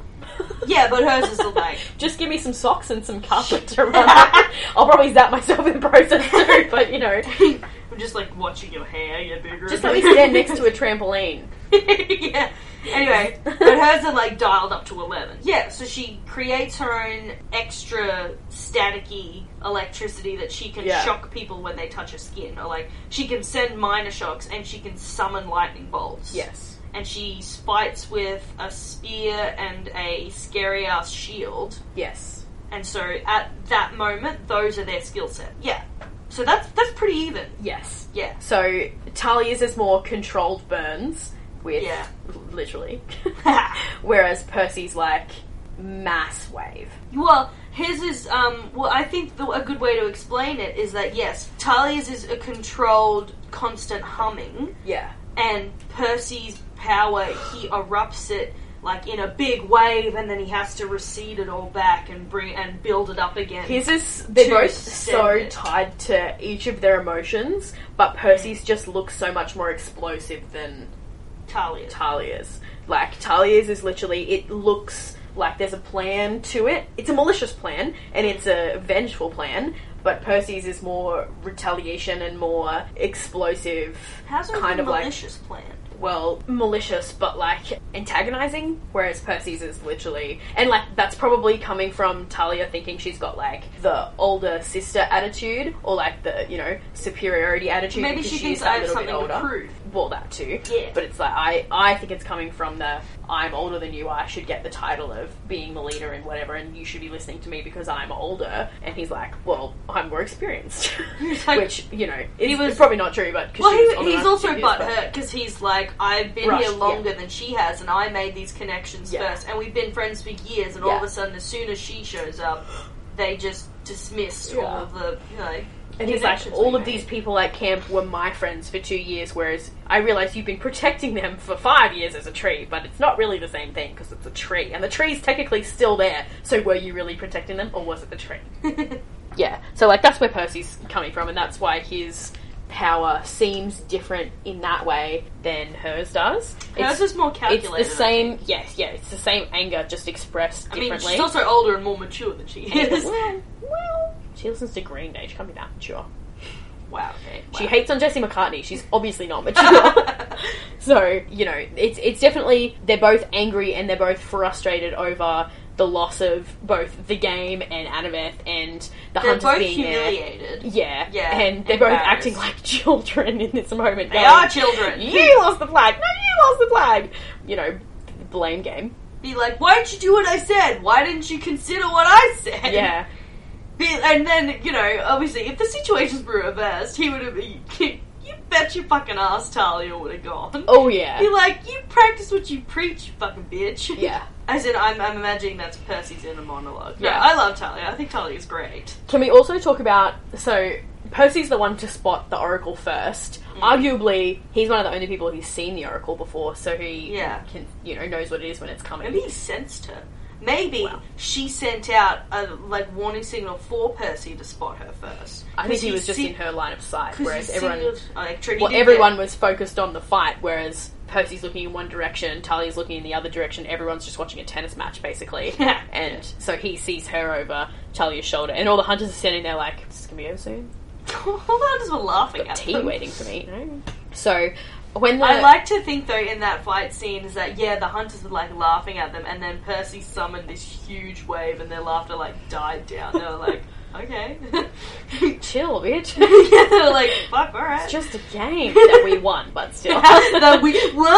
Yeah, but hers is like Just give me some socks and some carpet to run. I'll probably zap myself in the process too, but you know, I'm just like watching your hair, your bigger. just let me stand next to a trampoline. yeah. Anyway, but hers are like dialed up to 11. Yeah, so she creates her own extra staticky electricity that she can Yeah. shock people when they touch her skin. Or like, she can send minor shocks and she can summon lightning bolts. Yes. And she fights with a spear and a scary ass shield. Yes. And so at that moment, those are their skill set. Yeah. So that's that's pretty even. Yes. Yeah. So Thalia's is more controlled burns with Yeah. literally, whereas Percy's like mass wave. Well, his is um. Well, I think the, a good way to explain it is that yes, Thalia's is a controlled, constant humming, Yeah. and Percy's power he erupts it like in a big wave, and then he has to recede it all back and bring and build it up again. His is they're both so it. tied to each of their emotions, but Percy's just looks so much more explosive than Thalia's. Thalia's. Like Thalia's is literally it looks like there's a plan to it. It's a malicious plan and it's a vengeful plan, but Percy's is more retaliation and more explosive How's it kind of like malicious plan? Well, malicious, but like antagonizing. Whereas Percy's is literally, and like that's probably coming from Thalia thinking she's got like the older sister attitude, or like the you know superiority attitude. Maybe she thinks I have something to older. prove. Well, that too. Yeah. But it's like I, I think it's coming from the I'm older than you. I should get the title of being the leader and whatever, and you should be listening to me because I'm older. And he's like, well, I'm more experienced, like- which you know He was- probably not true, but. Well, he, he's also to do this, but- butthurt because he's like, I've been Rushed, here yeah. longer than she has, and I made these connections Yeah. first, and we've been friends for years, and all of a sudden, as soon as she shows up, they just dismissed Yeah. all of the, you know, And he's like, all of these people at camp were my friends for two years, whereas I realize you've been protecting them for five years as a tree, but it's not really the same thing because it's a tree, and the tree's technically still there. So were you really protecting them, or was it the tree? yeah. So like that's where Percy's coming from, and that's why his power seems different in that way than hers does. Hers is more calculated. It's the same. Yes, yeah. It's the same anger, just expressed I mean, differently. she's also older and more mature than she is. well, well, she listens to Green Day. She can't be that mature. wow. Okay. She wow. hates on Jesse McCartney. She's obviously not mature. so you know, it's it's definitely they're both angry and they're both frustrated over the loss of both the game and Annabeth and the They're hunters both being there. Yeah, Yeah, and they're both acting like children in this moment. They going, are children. You lost the flag. No, you lost the flag. You know, blame game. Be like, why didn't you do what I said? Why didn't you consider what I said? Yeah, And then, you know, obviously, if the situations were reversed, he would have. You, you bet your fucking ass Thalia would have gone. Oh yeah. Be like, you practice what you preach, you fucking bitch. Yeah. As in, I'm, I'm imagining that's Percy's inner monologue. Yeah, Yeah. I love Thalia. I think Thalia's great. Can we also talk about so Percy's the one to spot the Oracle first. Mm. Arguably, he's one of the only people who's seen the Oracle before, so he Yeah. can you know knows what it is when it's coming. Maybe he sensed her. Maybe Wow. she sent out a like warning signal for Percy to spot her first. I think he was just in her line of sight, whereas everyone, well, everyone was focused on the fight, whereas Percy's looking in one direction, Thalia's looking in the other direction. Everyone's just watching a tennis match, basically. Yeah. and so he sees her over Thalia's shoulder, and all the hunters are standing there like, "This "Is gonna be over soon?" All the hunters were laughing Got at tea them. waiting for me. You know? So when the I like to think though in that fight scene is that yeah the hunters were like laughing at them and then Percy summoned this huge wave and their laughter like died down. They were like, okay, chill, bitch. yeah, they were like, fuck, all right. It's just a game that we won, but still. that we won.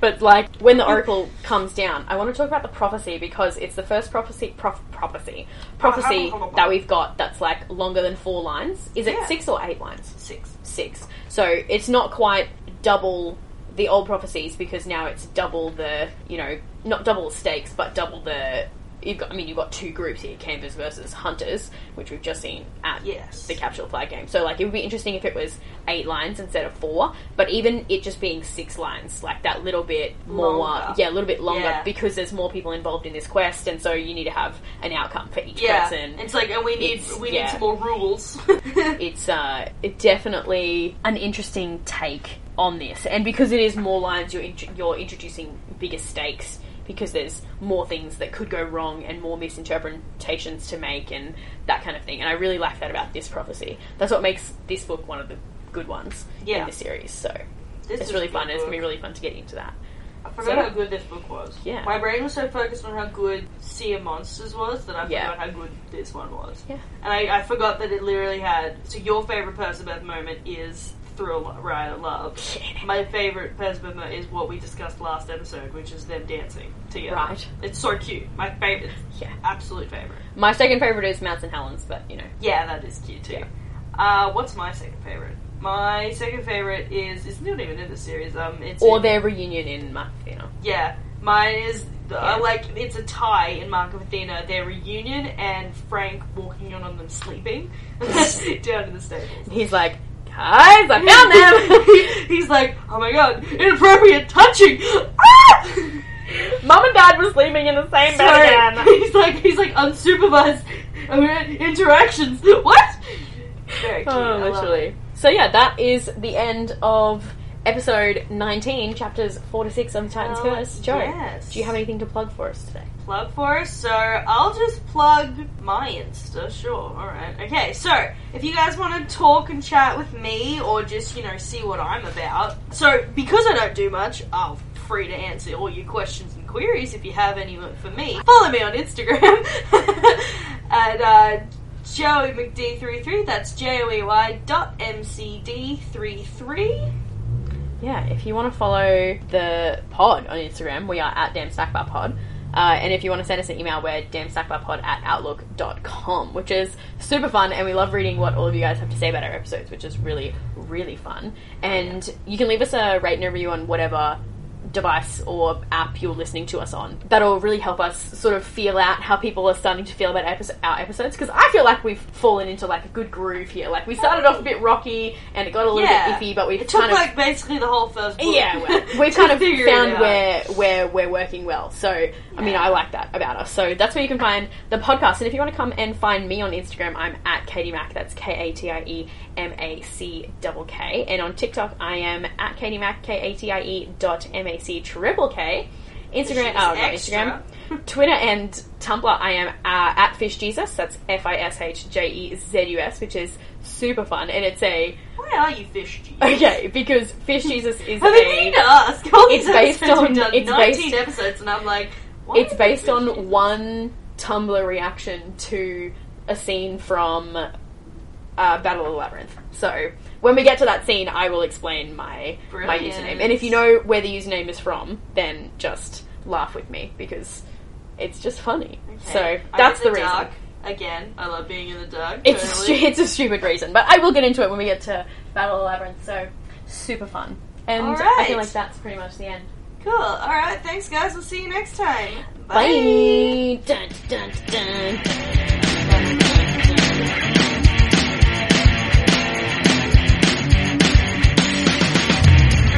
but like when the oracle comes down, I want to talk about the prophecy because it's the first prophecy prof- prophecy prophecy that we've got that's like longer than four lines. Is it Yeah. six or eight lines? Six. Six. So it's not quite double the old prophecies because now it's double the you know not double the stakes but double the you've got I mean you've got two groups here campers versus hunters which we've just seen at Yes. the capture the flag game so like it would be interesting if it was eight lines instead of four but even it just being six lines like that little bit more Longer. yeah a little bit longer Yeah. because there's more people involved in this quest and so you need to have an outcome for each Yeah, person it's like, and we need It's- we yeah. need some more rules. it's uh, it definitely an interesting take on this, and because it is more lines, you're int- you're introducing bigger stakes because there's more things that could go wrong and more misinterpretations to make and that kind of thing. And I really like that about this prophecy. That's what makes this book one of the good ones Yeah. in the series. So This it's is really fun. It's gonna be really fun to get into that. I forgot So- how good this book was. Yeah. My brain was so focused on how good Sea of Monsters was that I Yeah. forgot how good this one was. Yeah. And I, I forgot that it literally had. So your favorite Percival moment is Thrill Ride O' Love. My favorite moment is what we discussed last episode, which is them dancing together. Right. It's so cute. My favorite. Yeah. Absolute favorite. My second favorite is Mount St. Helens, but you know, Yeah, that is cute too. Yeah. Uh, what's my second favorite? My second favorite is it's not even in the series. Um, it's or in- their reunion in Mafina. Yeah, mine is Yeah. uh, like it's a tie in Mark of Athena, their reunion, and Frank walking in on them sleeping Sit down in the stables. He's like, guys, I found them. He's like, oh my god, inappropriate touching. Ah! Mum and Dad were sleeping in the same bed Sorry. again. He's like, he's like unsupervised interactions. What? Very cute. Oh, literally. So yeah, that is the end of episode 19, chapters 4 to 6 on the Titan's Oh, Curse. Jo, yes. do you have anything to plug for us today? plug for us. So I'll just plug my Insta. Sure. All right. Okay. So if you guys want to talk and chat with me, or just you know see what I'm about, so because I don't do much, I'm free to answer all your questions and queries if you have any for me. Follow me on Instagram at uh, Joey McD33. That's J O E Y dot M C D three three. Yeah, if you want to follow the pod on Instagram, we are at Damn Pod. Uh, and if you want to send us an email, we're damsnackbarpod at outlook.com, which is super fun. And we love reading what all of you guys have to say about our episodes, which is really, really fun. And you can leave us a rate and review on whatever device or app you're listening to us on. That'll really help us sort of feel out how people are starting to feel about epi- our episodes because I feel like we've fallen into like a good groove here. Like we started off a bit rocky and it got a little Yeah. bit iffy, but we've It took kind of like basically the whole first book. yeah, well, we've to kind of found where where we're working well. So, I mean, I like that about us. So that's where you can find the podcast. And if you want to come and find me on Instagram, I'm at Katie Mac. That's K A T I E M A C double K. And on TikTok, I am at Katie Mac K A T I E dot M A C triple K. Instagram, oh, not. Instagram, Twitter, and Tumblr. I am uh, at Fish Jesus. That's F I S H J E Z U S, which is super fun. And it's a Why are you fish? Jesus? okay because Fish Jesus is Have a to ask? It's based on- it's 19 based- episodes, and I'm like, it's based on G? one Tumblr reaction to a scene from uh, Battle of the Labyrinth. So when we get to that scene, I will explain my my username. And if you know where the username is from, then just laugh with me because it's just funny. Okay. So that's the, the reason. dark. Again, I love being in the dark. It's totally. stu- it's a stupid reason, but I will get into it when we get to Battle of the Labyrinth. So super fun, and I feel like that's pretty much the end. cool. All right, thanks, guys. We'll see you next time. Bye. Dun, dun, dun, dun.